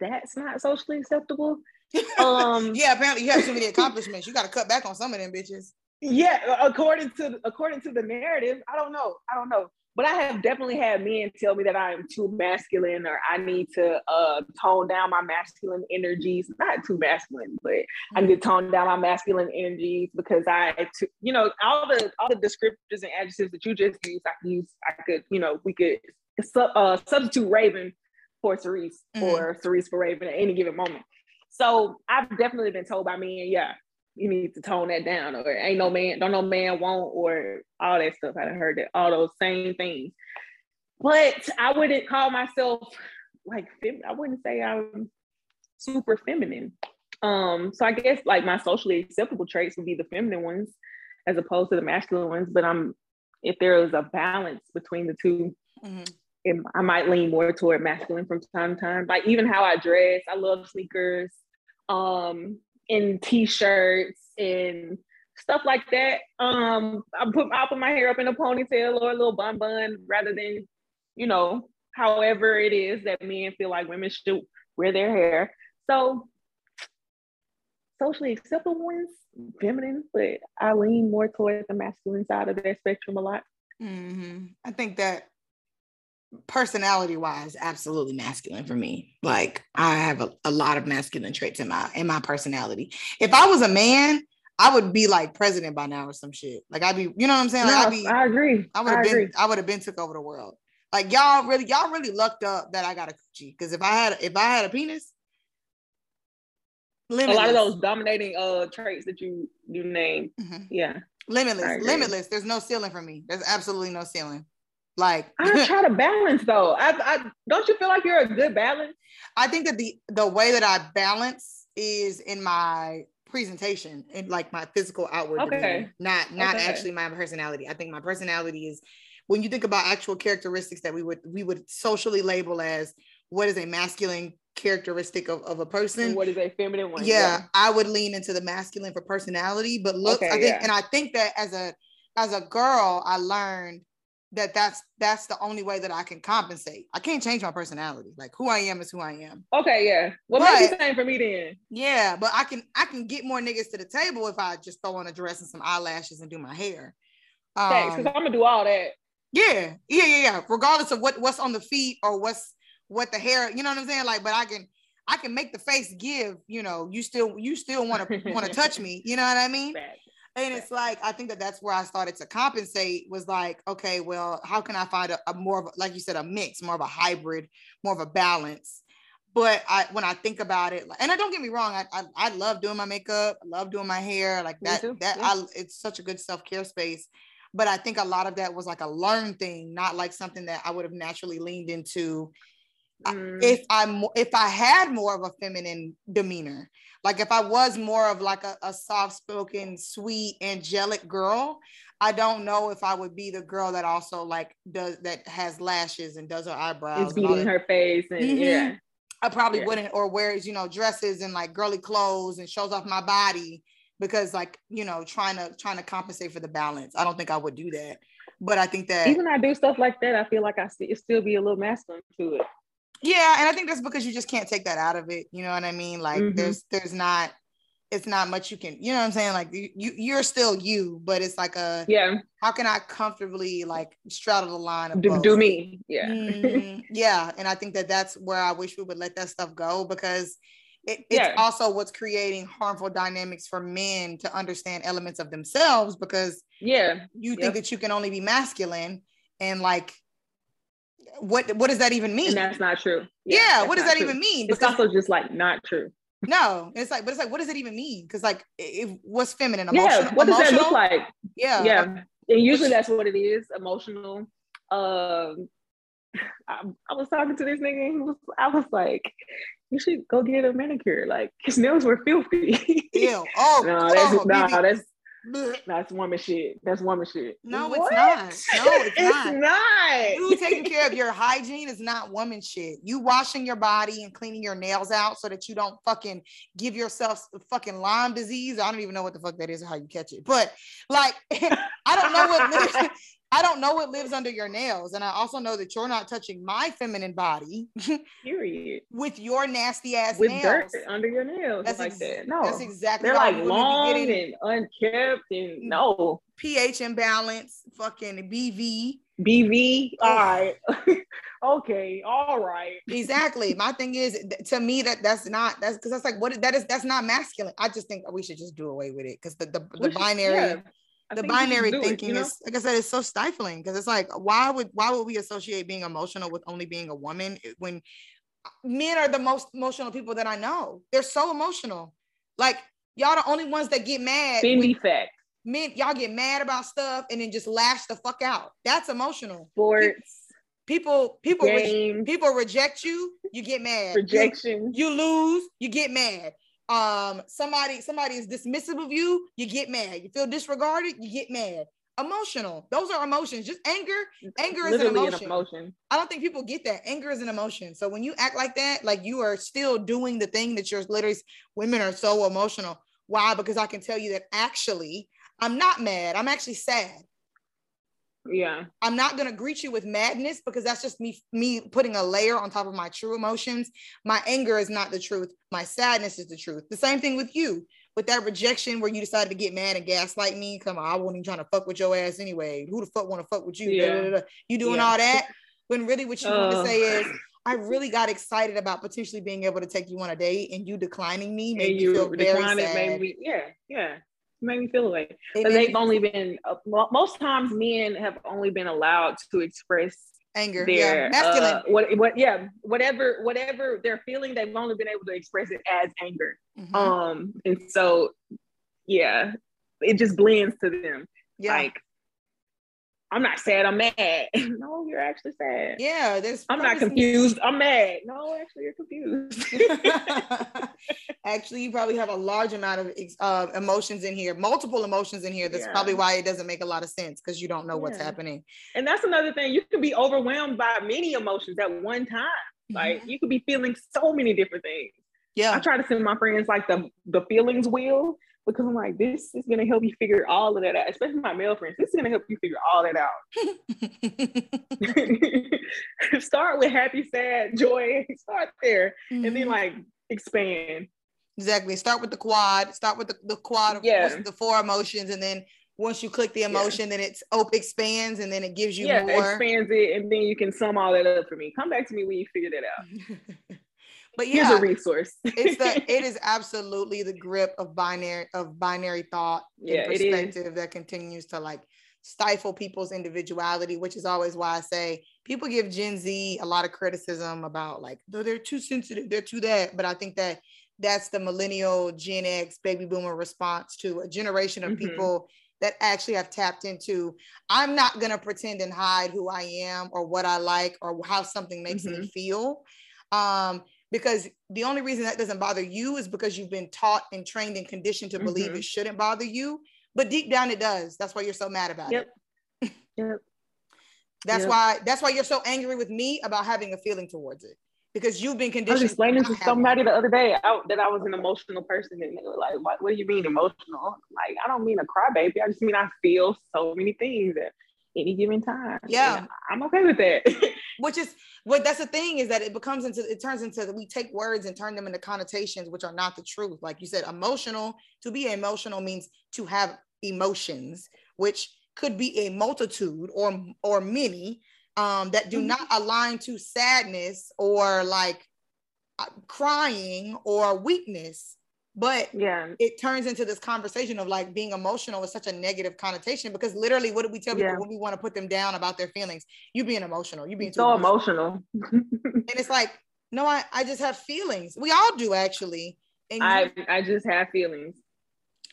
that's not socially acceptable. Um, yeah, apparently you have too many accomplishments. You got to cut back on some of them bitches. yeah, according to according to the narrative, I don't know. I don't know. But I have definitely had men tell me that I am too masculine or I need to uh, tone down my masculine energies. Not too masculine, but I need to tone down my masculine energies because I, you know, all the all the descriptors and adjectives that you just used, I could use. I could, you know, we could uh, substitute Raven for Cerise mm-hmm. or Cerise for Raven at any given moment. So I've definitely been told by men, yeah, you need to tone that down, or ain't no man, don't no man want, or all that stuff. I heard that all those same things. But I wouldn't call myself like I wouldn't say I'm super feminine. Um, so I guess like my socially acceptable traits would be the feminine ones as opposed to the masculine ones. But I'm if there is a balance between the 2 mm-hmm. it, I might lean more toward masculine from time to time. Like even how I dress, I love sneakers. Um, in t-shirts and stuff like that. Um, I put I put my hair up in a ponytail or a little bun bun rather than, you know, however it is that men feel like women should wear their hair. So socially acceptable ones, feminine, but I lean more toward the masculine side of that spectrum a lot. Mm-hmm. I think that personality wise absolutely masculine for me. Like i have a, a lot of masculine traits in my in my personality. If i was a man i would be like president by now or some shit. Like i'd be you know what i'm saying? Like no, i'd be i agree. I would have been agree. i would have been took over the world. Like y'all really y'all really lucked up that i got a coochie. Because if i had if i had a penis limitless. a lot of those dominating uh traits that you you named mm-hmm. yeah. Limitless limitless. There's no ceiling for me. There's absolutely no ceiling like I try to balance though. I, I don't you feel like you're a good balance? I think that the the way that I balance is in my presentation and like my physical outward okay. demeanor, not not okay. actually my personality. I think my personality is when you think about actual characteristics that we would we would socially label as what is a masculine characteristic of, of a person and what is a feminine one yeah, yeah, i would lean into the masculine for personality but look okay, i think yeah. and i think that as a as a girl i learned that that's that's the only way that I can compensate. I can't change my personality. Like who I am is who I am. Okay, yeah. Well, but, maybe same for me then. Yeah, but I can I can get more niggas to the table if I just throw on a dress and some eyelashes and do my hair. Um, Thanks, because I'm gonna do all that. Yeah, yeah, yeah, yeah. Regardless of what what's on the feet or what's what the hair, you know what I'm saying? Like, but I can I can make the face give. You know, you still you still want to want to touch me. You know what I mean? And it's like i think that that's where i started to compensate was like okay well how can i find a, a more of a, like you said a mix more of a hybrid more of a balance but I when I think about it, and I don't get me wrong, I, I, I love doing my makeup, I love doing my hair, like that that yeah. I it's such a good self care space. But I think a lot of that was like a learned thing, not like something that I would have naturally leaned into mm. if I'm if I had more of a feminine demeanor. Like if I was more of like a, a soft spoken, sweet, angelic girl, I don't know if I would be the girl that also like does that has lashes and does her eyebrows. Is beating her face and mm-hmm. yeah. I probably yeah. wouldn't, or wears, you know, dresses and like girly clothes and shows off my body because like, you know, trying to trying to compensate for the balance. I don't think I would do that. But I think that even I do stuff like that, I feel like I st- still be a little masculine to it. Yeah, and I think that's because you just can't take that out of it. You know what I mean? Like mm-hmm. there's there's not it's not much you can, you know what I'm saying? Like you you're still you, but it's like a yeah. How can I comfortably like straddle the line of do, do me? Yeah, mm, yeah. And I think that that's where I wish we would let that stuff go because it, it's yeah. also what's creating harmful dynamics for men to understand elements of themselves because yeah, you think yep. that you can only be masculine and like what what does that even mean? And that's not true. Yeah, yeah what does that true. even mean? Because, it's also just like not true. No, it's like, but it's like, what does it even mean? Because like, if what's feminine? Emotional, yeah, what does emotional? that look like? Yeah, yeah, and usually that's what it is, emotional. Um, I, I, was talking to this nigga, and was, I was like, you should go get a manicure. Like his nails were filthy. Ew. Oh, no, that's oh, no, that's that's woman shit. That's woman shit. No, what? it's not. No, it's, it's not. not. You taking care of your hygiene is not woman shit. You washing your body and cleaning your nails out so that you don't fucking give yourself fucking Lyme disease. I don't even know what the fuck that is or how you catch it. But like, I don't know what I don't know what lives under your nails. And I also know that you're not touching my feminine body. Period. with your nasty ass With nails. dirt under your nails. That's like ex- that. No. That's exactly They're like long getting and unkept and mm. no. pH imbalance, fucking BV. BV. All right. okay. All right. Exactly. My thing is to me that that's not that's because that's like what that is that's not masculine. I just think we should just do away with it because the the, the We should- binary yeah, I the think we should binary it, thinking you know? is like I said, it's so stifling because it's like why would why would we associate being emotional with only being a woman eh, when uh, men are the most emotional people that I know? They're so emotional. Like y'all the only ones that get mad. fact. men, y'all get mad about stuff and then just lash the fuck out. That's emotional. Sports. People, people, re- people reject you, you get mad. You- Rejection. you lose, you get mad. Um, somebody, somebody is dismissive of you, you get mad. You feel disregarded, you get mad. Emotional. Those are emotions. Just anger. Anger is an emotion. an emotion. I don't think people get that. Anger is an emotion. So when you act like that, like you are still doing the thing that you're literally women are so emotional. Why? Because I can tell you that actually I'm not mad. I'm actually sad. Yeah. I'm not gonna greet you with madness because that's just me me putting a layer on top of my true emotions. My anger is not the truth. My sadness is the truth. The same thing with you. With that rejection where you decided to get mad and gaslight me. Come on, I wasn't even trying to fuck with your ass anyway. Who the fuck want to fuck with you? Da, da, da, da. You doing Yeah. all that when really what you want to say is I really got excited about potentially being able to take you on a date and you declining me made and me you feel very it, sad. me, yeah, yeah, made me feel away. It But they've only been uh, most times men have only been allowed to express anger. yeah, their masculine. uh, what what yeah whatever whatever they're feeling they've only been able to express it as anger. Mhm. Um, and so yeah, it just blends to them. yeah. Like I'm not sad, I'm mad. no, you're actually sad. yeah, there's I'm not probably some- confused. I'm mad. No, actually, you're confused. Actually, you probably have a large amount of uh, emotions in here, multiple emotions in here. That's Yeah. probably why it doesn't make a lot of sense because you don't know what's happening. and that's another thing. You can be overwhelmed by many emotions at one time. Like you could be feeling so many different things. Yeah. I try to send my friends like the the feelings wheel because I'm like, this is gonna help you figure all of that out, especially my male friends. This is gonna help you figure all that out. Start with happy, sad, joy. Start there, and then Mhm. like expand. exactly. Start with the quad. Start with the, the quad of Yeah. the four emotions, and then once you click the emotion, then it's op expands, and then it gives you yeah, more. expands it, and then you can sum all that up for me. Come back to me when you figure that out. But Here's yeah, a resource. it's the it is absolutely the grip of binary of binary thought Yeah, and perspective that continues to like stifle people's individuality which is always why i say people give gen z a lot of criticism about like though they're too sensitive they're too that but i think that that's the millennial gen x baby boomer response to a generation of Mhm. people that actually have tapped into i'm not going to pretend and hide who i am or what i like or how something makes me Mhm. feel um because the only reason that doesn't bother you is because you've been taught and trained and conditioned to believe Mhm. it shouldn't bother you but deep down it does that's why you're so mad about Yep. it Yep. that's Yep. why that's why you're so angry with me about having a feeling towards it because you've been conditioned. I was explaining to one. somebody the other day I, that I was an emotional person, and they were like, what, what do you mean emotional? Like, I don't mean a crybaby. I just mean I feel so many things at any given time. Yeah. And I'm okay with that. which is what that's the thing is that it becomes into it turns into we take words and turn them into connotations which are not the truth like you said emotional to be emotional means to have emotions which could be a multitude or or many um that do Mhm. not align to sadness or like uh, crying or weakness but yeah. it turns into this conversation of like being emotional is such a negative connotation because literally what do we tell people Yeah. when we want to put them down about their feelings you being emotional you being So emotional. emotional. and it's like no I, I just have feelings we all do actually and I, you- I just have feelings.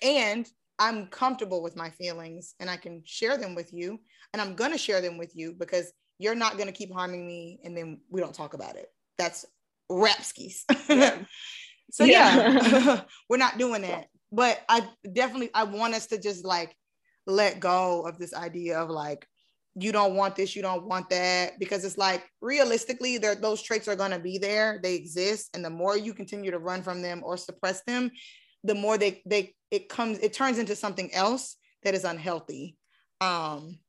and i'm comfortable with my feelings and i can share them with you and i'm going to share them with you because you're not going to keep harming me and then we don't talk about it that's rapskis Yeah. so yeah, Yeah. we're not doing that. But i definitely i want us to just like let go of this idea of like you don't want this you don't want that. Because it's like realistically there those traits are going to be there. They exist. And the more you continue to run from them or suppress them the more they they it comes it turns into something else that is unhealthy. Um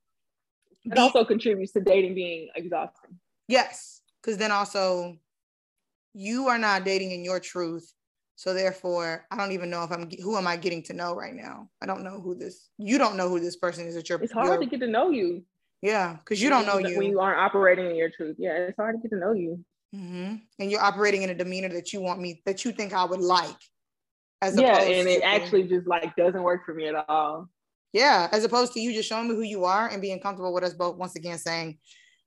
it also contributes to dating being exhausting. Yes, because then also you are not dating in your truth. So therefore, I don't even know if I'm who am I getting to know right now. I don't know who this. You don't know who this person is that you're. It's hard you're, to get to know you. Yeah, because you don't know you when you aren't operating in your truth. Yeah, it's hard to get to know you. Mm-hmm. And you're operating in a demeanor that you want me that you think I would like. As yeah, and it actually just like doesn't work for me at all. Yeah, as opposed to you just showing me who you are and being comfortable with us both. Once again, saying,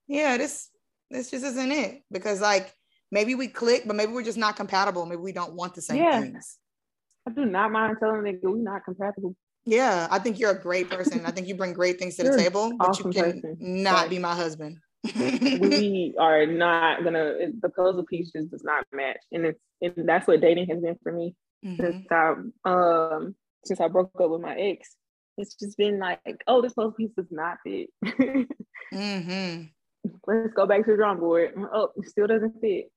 "Yeah, this this just isn't it," because like maybe we click, but maybe we're just not compatible. Maybe we don't want the same yeah. things. I do not mind telling nigga we're not compatible. Yeah, I think you're a great person. I think you bring great things to the table, but awesome you can person. not right. be my husband. we are not gonna. The puzzle piece just does not match, and it's and that's what dating has been for me mm-hmm. since I um since I broke up with my ex. It's just been like, oh, this puzzle piece does not fit. mm-hmm. Let's go back to the drawing board. Oh, it still doesn't fit.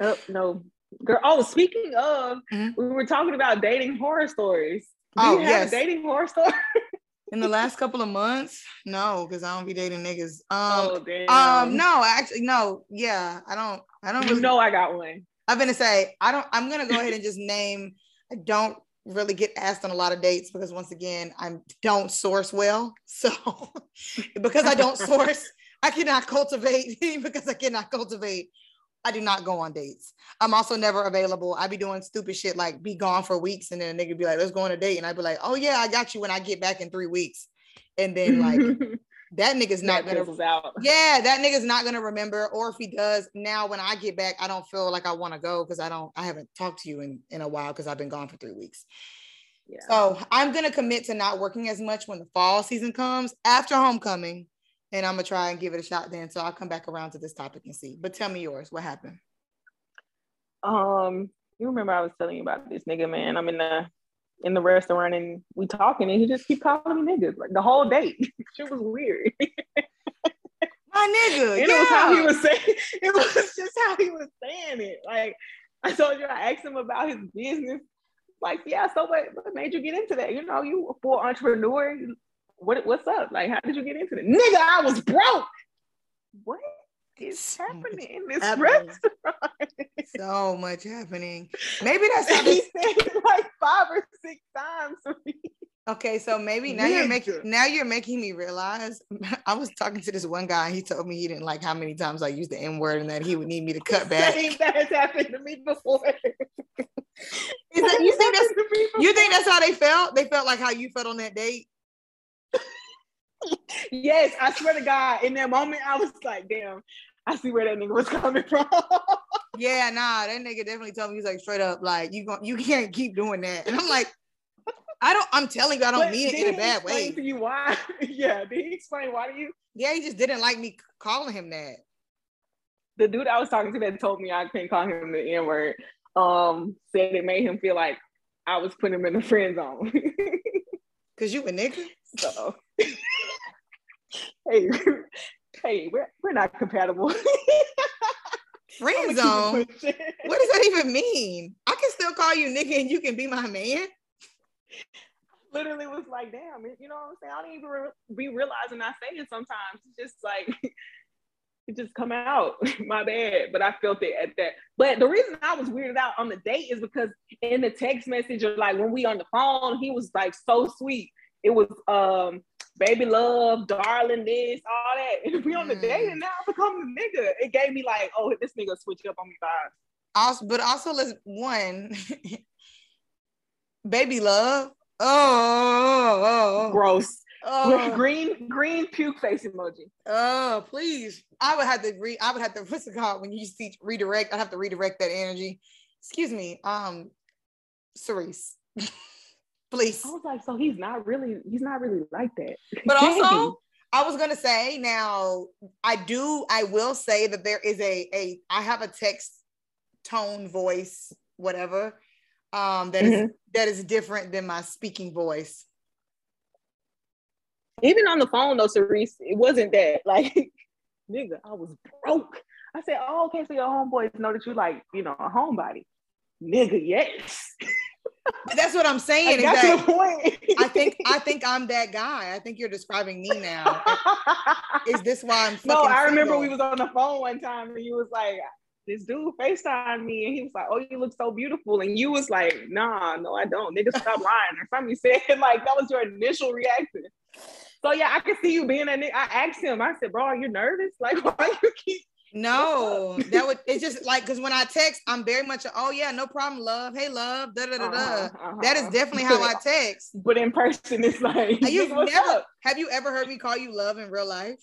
Oh no, Girl, oh, speaking of, mm-hmm. we were talking about dating horror stories. Do oh, you have yes. a dating horror story? In the last couple of months, no, because I don't be dating niggas. Um, oh, damn. um, no, actually, no, yeah, I don't, I don't. You really, know, I got one. I'm gonna say I don't. I'm gonna go ahead and just name. I don't really get asked on a lot of dates because once again, I don't source well. So because I don't source, I cannot cultivate because I cannot cultivate I do not go on dates. I'm also never available. I'd be doing stupid shit like be gone for weeks and then a nigga be like, let's go on a date. And I'd be like, oh yeah, I got you when I get back in three weeks. And then like that nigga's not that gonna out. Yeah, that nigga's not gonna remember. Or if he does, now when I get back, I don't feel like I want to go because I don't I haven't talked to you in, in a while because I've been gone for three weeks. Yeah. So I'm gonna commit to not working as much when the fall season comes after homecoming and I'm gonna try and give it a shot then. So I'll come back around to this topic and see. But tell me yours. What happened? Um, you remember I was telling you about this nigga, man. I'm in the in the restaurant and we talking and he just keep calling me niggas like the whole date. Shit was weird. My nigga. And yeah. it was how he was saying it was just how he was saying it. Like I told you, I asked him about his business. Like, yeah, so what, what made you get into that? You know, you a full entrepreneur, what what's up? Like, how did you get into it? Nigga, I was broke. What is happening in this happening. restaurant? so much happening. Maybe that's how he said like five or six times for me. Okay, so maybe now you're making now you're making me realize. I was talking to this one guy. He told me he didn't like how many times I used the N word and that he would need me to cut back. that has happened to me before. Is that, you think that's you think that's how they felt? They felt like how you felt on that date yes, I swear to God, in that moment, I was like, damn, I see where that nigga was coming from. yeah, nah, that nigga definitely told me he's like straight up, like, you go, you can't keep doing that. And I'm like, I don't, I'm telling you, I don't but mean it in a bad way. To you why? yeah, did he explain why to you? Yeah, he just didn't like me calling him that. The dude I was talking to that told me I couldn't call him the N word, um, said it made him feel like I was putting him in the friend zone. Cause you a nigga. So hey, hey, we're, we're not compatible. Friend zone. What does that even mean? I can still call you nigga and you can be my man. Literally was like, damn, you know what I'm saying? I don't even re- be realizing I say it sometimes. It's just like it just come out. my bad. But I felt it at that. But the reason I was weirded out on the date is because in the text message or like when we on the phone, he was like so sweet. It was um baby love, darling, this, all that. And we on the date and now I become the nigga. It gave me like, oh, this nigga switch up on me vibes. Also, but also let's one baby love. Oh, oh, oh. gross. Oh. green, green puke face emoji. Oh, please. I would have to re I would have to what's it called when you see redirect? I'd have to redirect that energy. Excuse me. Um Cerise. please. I was like, so he's not really, he's not really like that. But also, I was gonna say now, I do, I will say that there is a a I have a text tone voice, whatever, um, that mm-hmm. is, that is different than my speaking voice. Even on the phone though, Cerise, it wasn't that like nigga, I was broke. I said, oh, okay, so your homeboys know that you like, you know, a homebody. Nigga, yes. That's what I'm saying. Like, that's the point. I think I think I'm that guy. I think you're describing me now. Is this why I'm? no, I remember we was on the phone one time and you was like, "This dude Facetime me," and he was like, "Oh, you look so beautiful," and you was like, "Nah, no, I don't. Nigga, stop lying." Or something you said like that was your initial reaction. So yeah, I can see you being a nigga. I asked him. I said, "Bro, are you nervous? Like, why you keep no, that would it's just like because when I text, I'm very much a, oh yeah, no problem, love. Hey love, da da da da. Uh-huh, uh-huh. That is definitely how I text. But in person, it's like you've never up? have you ever heard me call you love in real life?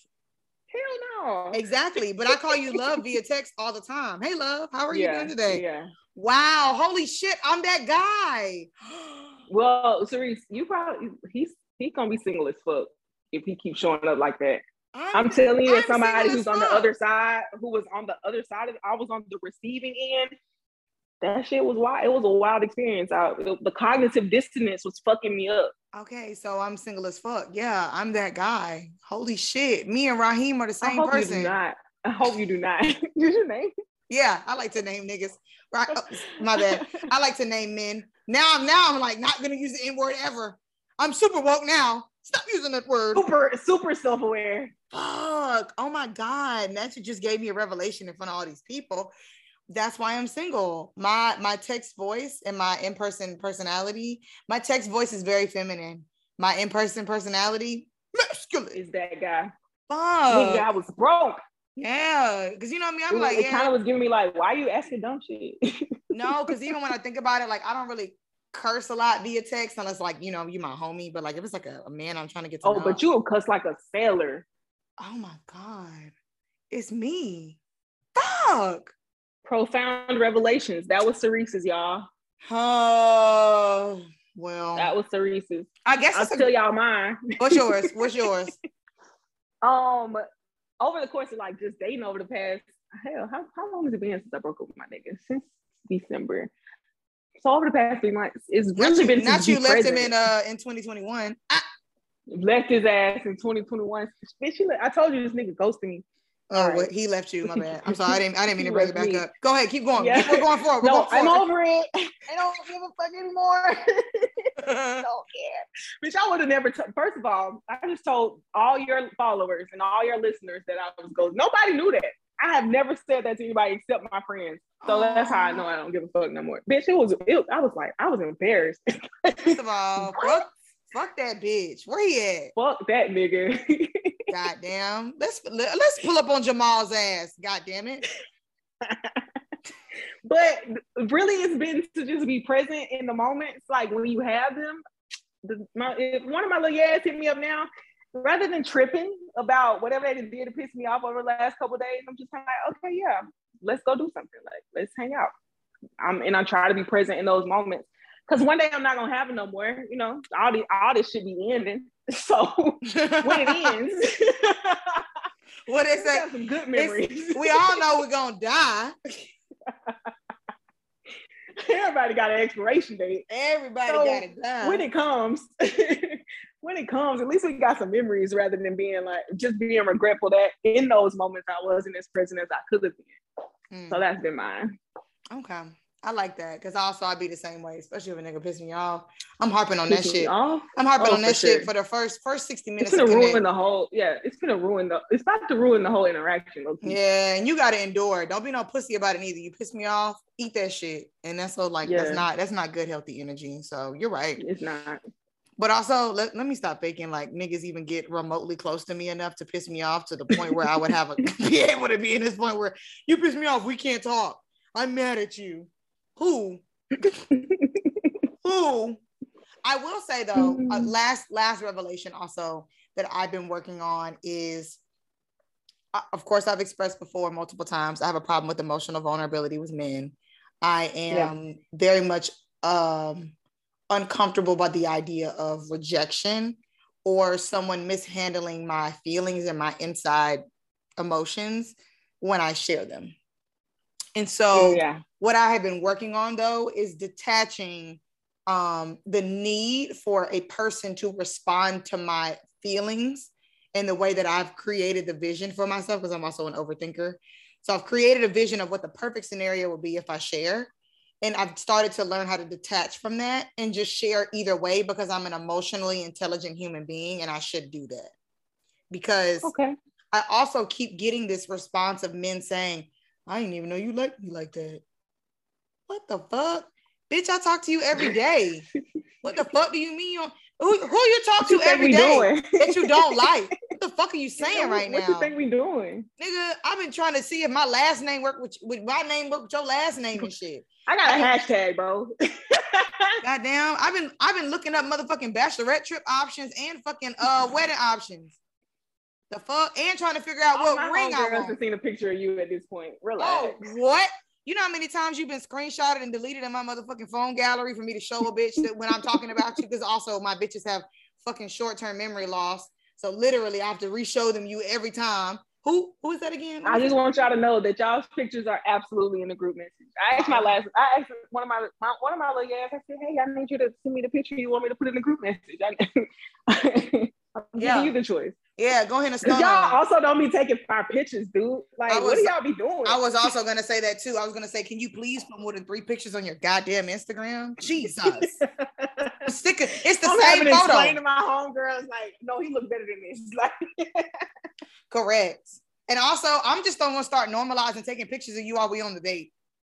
Hell no. Exactly. But I call you love via text all the time. Hey love, how are yeah, you doing today? Yeah. Wow, holy shit, I'm that guy. well, Cerise, you probably he's he's gonna be single as fuck if he keeps showing up like that. I'm, I'm telling you, I'm somebody who's on the other side, who was on the other side of I was on the receiving end. That shit was wild. It was a wild experience. I, the cognitive dissonance was fucking me up. Okay, so I'm single as fuck. Yeah, I'm that guy. Holy shit. Me and Raheem are the same I hope person. You do not. I hope you do not. Use your name. Yeah, I like to name niggas. Right. Oh, my bad. I like to name men. Now now I'm like not gonna use the N-word ever. I'm super woke now. Stop using that word. Super, super self-aware. Fuck. Oh my God. That's what just gave me a revelation in front of all these people. That's why I'm single. My my text voice and my in-person personality, my text voice is very feminine. My in-person personality, masculine. Is that guy. Fuck. guy was broke. Yeah, because you know what I mean. I'm it, like, it yeah. kind of was giving me like, why are you asking dumb shit? no, because even when I think about it, like I don't really curse a lot via text unless like you know you my homie but like if it's like a, a man i'm trying to get to oh know, but you'll cuss like a sailor. Oh my god. It's me. Fuck. Profound revelations. That was Cerise's y'all. Oh well. That was Cerise's i guess i'll tell y'all mine. What's yours? What's yours? Um over the course of like just dating over the past hell how, how long has it been since i broke up with my nigga? Since december so over the past three months, it's really not been not you left him in uh in 2021. I- left his ass in 2021. Especially, I told you this nigga ghosted me. Oh, right. he left you. My bad. I'm sorry. I didn't. I didn't mean to bring it back me. up. Go ahead. Keep going. Yeah. Keep, we're going forward. We're no, going forward. I'm over it. I don't give a fuck anymore. don't care. Which I would have never. T- First of all, I just told all your followers and all your listeners that I was ghosted. Nobody knew that. I have never said that to anybody except my friends. So oh. that's how I know I don't give a fuck no more. Bitch, it was, it, I was like, I was embarrassed. First of all, fuck, fuck that bitch. Where he at? Fuck that nigga. Goddamn. Let's let's pull up on Jamal's ass. God damn it. but really, it's been to just be present in the moments, like when you have them. The, my, if one of my little ass hit me up now, rather than tripping about whatever they did to piss me off over the last couple days, I'm just like, okay, yeah, let's go do something. Like, let's hang out. I'm and I try to be present in those moments. Cause one day I'm not gonna have it no more. You know, all the all this should be ending. So when it ends, what is that? Some good memories. we all know we're gonna die. Everybody got an expiration date. Everybody so got it done. When it comes, when it comes, at least we got some memories rather than being like just being regretful that in those moments I wasn't as present as I could have been. Mm. So that's been mine. Okay. I like that because also I'd be the same way, especially if a nigga piss me off. I'm harping on that shit. I'm harping oh, on that shit sure. for the first first 60 minutes. It's gonna ruin the whole, yeah, it's gonna ruin the it's not to ruin the whole interaction. Okay? Yeah, and you gotta endure. Don't be no pussy about it either. You piss me off, eat that shit. And that's so like yeah. that's not that's not good healthy energy. So you're right. It's not. But also, let, let me stop thinking like niggas even get remotely close to me enough to piss me off to the point where I would have a be able to be in this point where you piss me off, we can't talk. I'm mad at you. Who? Who? I will say though, uh, last last revelation also that I've been working on is, uh, of course, I've expressed before multiple times. I have a problem with emotional vulnerability with men. I am yeah. very much um, uncomfortable by the idea of rejection or someone mishandling my feelings and my inside emotions when I share them. And so, yeah. what I have been working on though is detaching um, the need for a person to respond to my feelings in the way that I've created the vision for myself, because I'm also an overthinker. So, I've created a vision of what the perfect scenario would be if I share. And I've started to learn how to detach from that and just share either way because I'm an emotionally intelligent human being and I should do that. Because okay. I also keep getting this response of men saying, I didn't even know you liked me like that. What the fuck? Bitch, I talk to you every day. what the fuck do you mean? Who, who you talk to every day that you don't like? What the fuck are you saying what, right what now? What you think we doing? Nigga, I've been trying to see if my last name work with, with my name work with your last name and shit. I got a hashtag, bro. Goddamn, I've been I've been looking up motherfucking bachelorette trip options and fucking uh wedding options. The fuck, and trying to figure out All what my ring I want. have seen a picture of you at this point. Relax. Oh, what? You know how many times you've been screenshotted and deleted in my motherfucking phone gallery for me to show a bitch that when I'm talking about you? Because also my bitches have fucking short-term memory loss. So literally I have to re-show them you every time. Who who is that again? I just want y'all to know that y'all's pictures are absolutely in the group message. I asked my last, I asked one of my, my one of my little guys. I said, "Hey, I need you to send me the picture you want me to put in the group message." I, I'm Yeah. giving you the choice. Yeah, go ahead and start. y'all also don't be taking our pictures, dude. Like, I what was- do y'all be doing? I was also gonna say that too. I was gonna say, can you please put more than three pictures on your goddamn Instagram? Jesus. Stick it. It's the I'm same having to explain photo. to my homegirls, like, no, he look better than this. Like, Correct. And also, I'm just gonna start normalizing taking pictures of you while we on the date.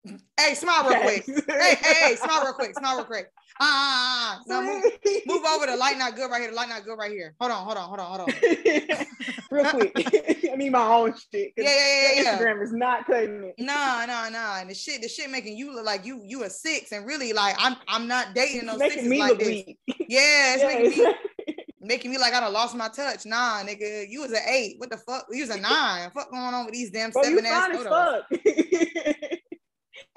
Hey, smile real quick. Hey, hey, hey, smile real quick. Smile real quick. Ah, uh, uh, uh. No, move, move over The light not good right here. The light not good right here. Hold on, hold on, hold on, hold on. Real quick. I need my own shit. Yeah, yeah, yeah, yeah. Instagram is not cutting it. Nah, nah, nah. And the shit, the shit making you look like you, you a six, and really like I'm, I'm not dating no It's making sixes me like look this. weak. Yeah, it's Yeah, making me, making me like I done lost my touch. Nah, nigga, you was an eight. What the fuck? You was a nine. Fuck going on with these damn Bro, seven ass photos?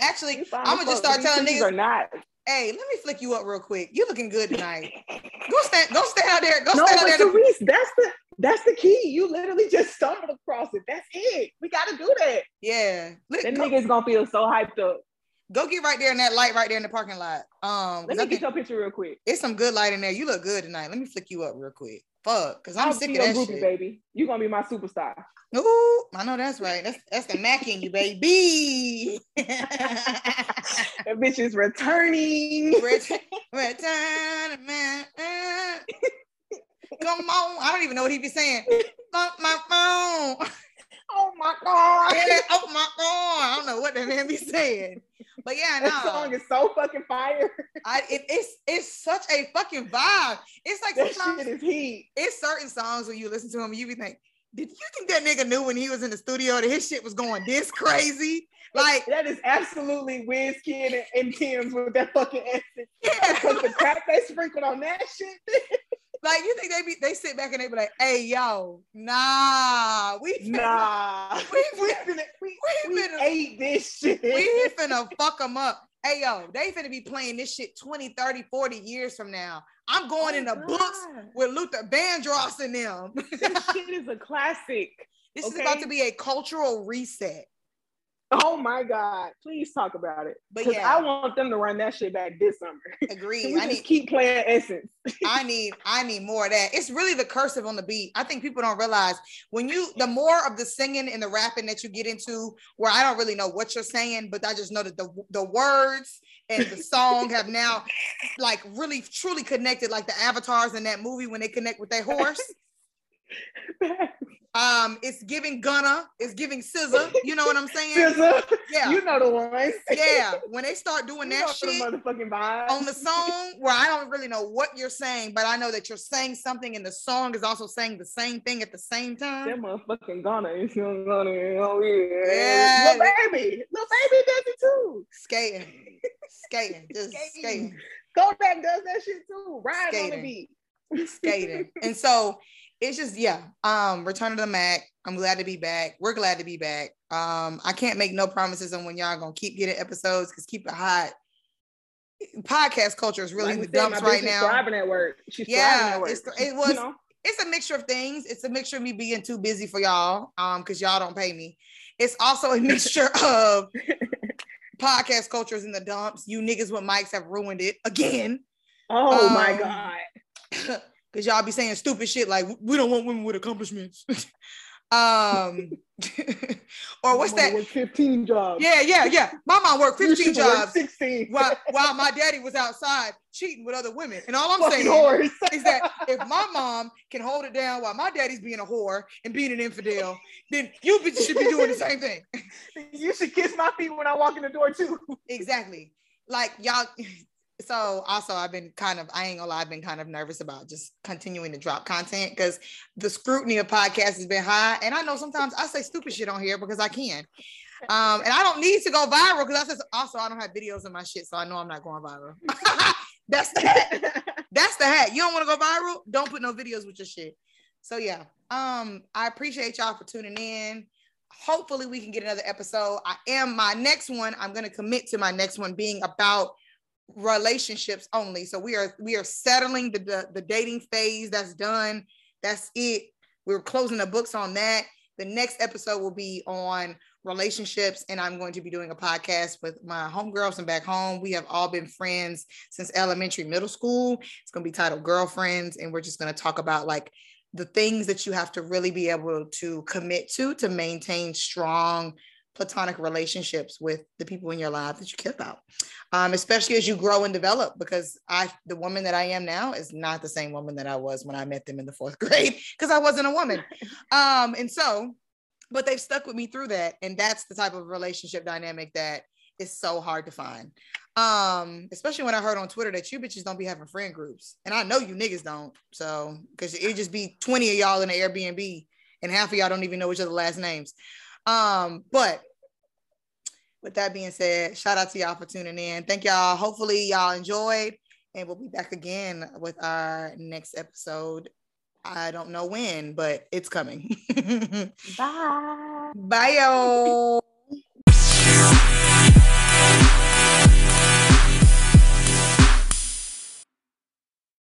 Actually, I'm gonna just start telling these niggas, Are not. hey, let me flick you up real quick. You looking good tonight. Go stand, go stand out there. Go No, stand out there. to- Cerise, that's the that's the key. You literally just stumbled across it. That's it. We gotta do that. yeah, Look, That go, nigga's gonna feel so hyped up. go get right there in that light right there in the parking lot. Um, Let me get your picture real quick. it's some good light in there. You look good tonight. Let me flick you up real quick. Fuck, cause I'm I'll sick of that groupie, shit. baby. You gonna be my superstar. Ooh, I know that's right. That's that's the Mack in you, baby. That bitch is returning. Return, return, man. Come on. I don't even know what he be saying. Fuck my phone. Oh my god. Yeah, oh my god. I don't know what that man be saying. But yeah, That song is so fucking fire. I it, it's it's such a fucking vibe. It's like That sometimes shit is heat. it's certain songs when you listen to them, you be think, did you think that nigga knew when he was in the studio that his shit was going this crazy? Like, That is absolutely Wiz Kid and, and Tems with that fucking accent. yeah. Because the crap they sprinkled on that shit. Like you think they be they sit back and they be like, hey yo, nah, we finna, Nah. We- we, finna, we, we we finna- ate this shit. we finna fuck them up. Hey yo, they finna be playing this shit 20, 30, 40 years from now. I'm going Oh in the God. books with Luther Vandross and them. this shit is a classic. this is about to be a cultural reset. Oh my God. Please talk about it. But yeah. I want them to run that shit back this summer. Agreed. I need keep playing Essence? I need I need more of that. It's really the cursive on the beat. I think people don't realize when you the more of the singing and the rapping that you get into, where I don't really know what you're saying, but I just know that the the words and the song have now like really truly connected, like the avatars in that movie when they connect with their horse. Um, it's giving Gunna, it's giving SZA. You know what I'm saying? Yeah, You know the ones. yeah. When they start doing You that shit the on the song where I don't really know what you're saying, but I know that you're saying something and the song is also saying the same thing at the same time. That motherfucking Gunna is Gunna. Oh yeah. Yeah. Lil Baby. Lil Baby does it too. Skating, skating, just Skating. skating, Kodak does that shit too. Ride on the beat. skating. And so it's just, yeah, um, return to the Mack. I'm glad to be back. We're glad to be back. Um, I can't make no promises on when y'all gonna keep getting episodes because keep it hot. Podcast culture is really Like in the dumps my right now. Thriving at work. She's Yeah, thriving at work. it's- it You was- know? it's a mixture of things. It's a mixture of me being too busy for y'all, um, because y'all don't pay me. It's also a mixture of podcast cultures in the dumps. You niggas with mics have ruined it again. Oh my Um, god. Cause y'all be saying stupid shit like we don't want women with accomplishments. Um, or what's that? Work 15 jobs. Yeah, yeah, yeah. My mom worked 15 jobs. 16. while, while my daddy was outside cheating with other women. And all I'm Fucking saying whores. is that if my mom can hold it down while my daddy's being a whore and being an infidel, then you should be doing the same thing. you should kiss my feet when I walk in the door too. exactly. Like y'all. So also I've been kind of, I ain't gonna lie, I've been kind of nervous about just continuing to drop content because the scrutiny of podcasts has been high. And I know sometimes I say stupid shit on here because I can. Um, and I don't need to go viral because I said also I don't have videos of my shit, so I know I'm not going viral. That's the hat. That's the hat. You don't want to go viral? Don't put no videos with your shit. So yeah. Um, I appreciate y'all for tuning in. Hopefully we can get another episode. I am my next one. I'm gonna commit to my next one being about relationships only. So we are we are settling the, the, the dating phase. That's done. That's it. We're closing the books on that. The next episode will be on relationships, and I'm going to be doing a podcast with my homegirls and back home. We have all been friends since elementary, middle school. It's going to be titled Girlfriends, and we're just going to talk about like the things that you have to really be able to commit to to maintain strong platonic relationships with the people in your life that you care about um, especially as you grow and develop because i the woman that i am now is not the same woman that i was when i met them in the fourth grade because i wasn't a woman. Um, and so but they've stuck with me through that and that's the type of relationship dynamic that is so hard to find. Um especially when i heard on twitter that you bitches don't be having friend groups and i know you niggas don't so because it just be 20 of y'all in an airbnb and half of y'all don't even know each other last names. Um, but with that being said, shout out to y'all for tuning in. Thank y'all. Hopefully, y'all enjoyed, and we'll be back again with our next episode. I don't know when, but it's coming. Bye. Bye, yo.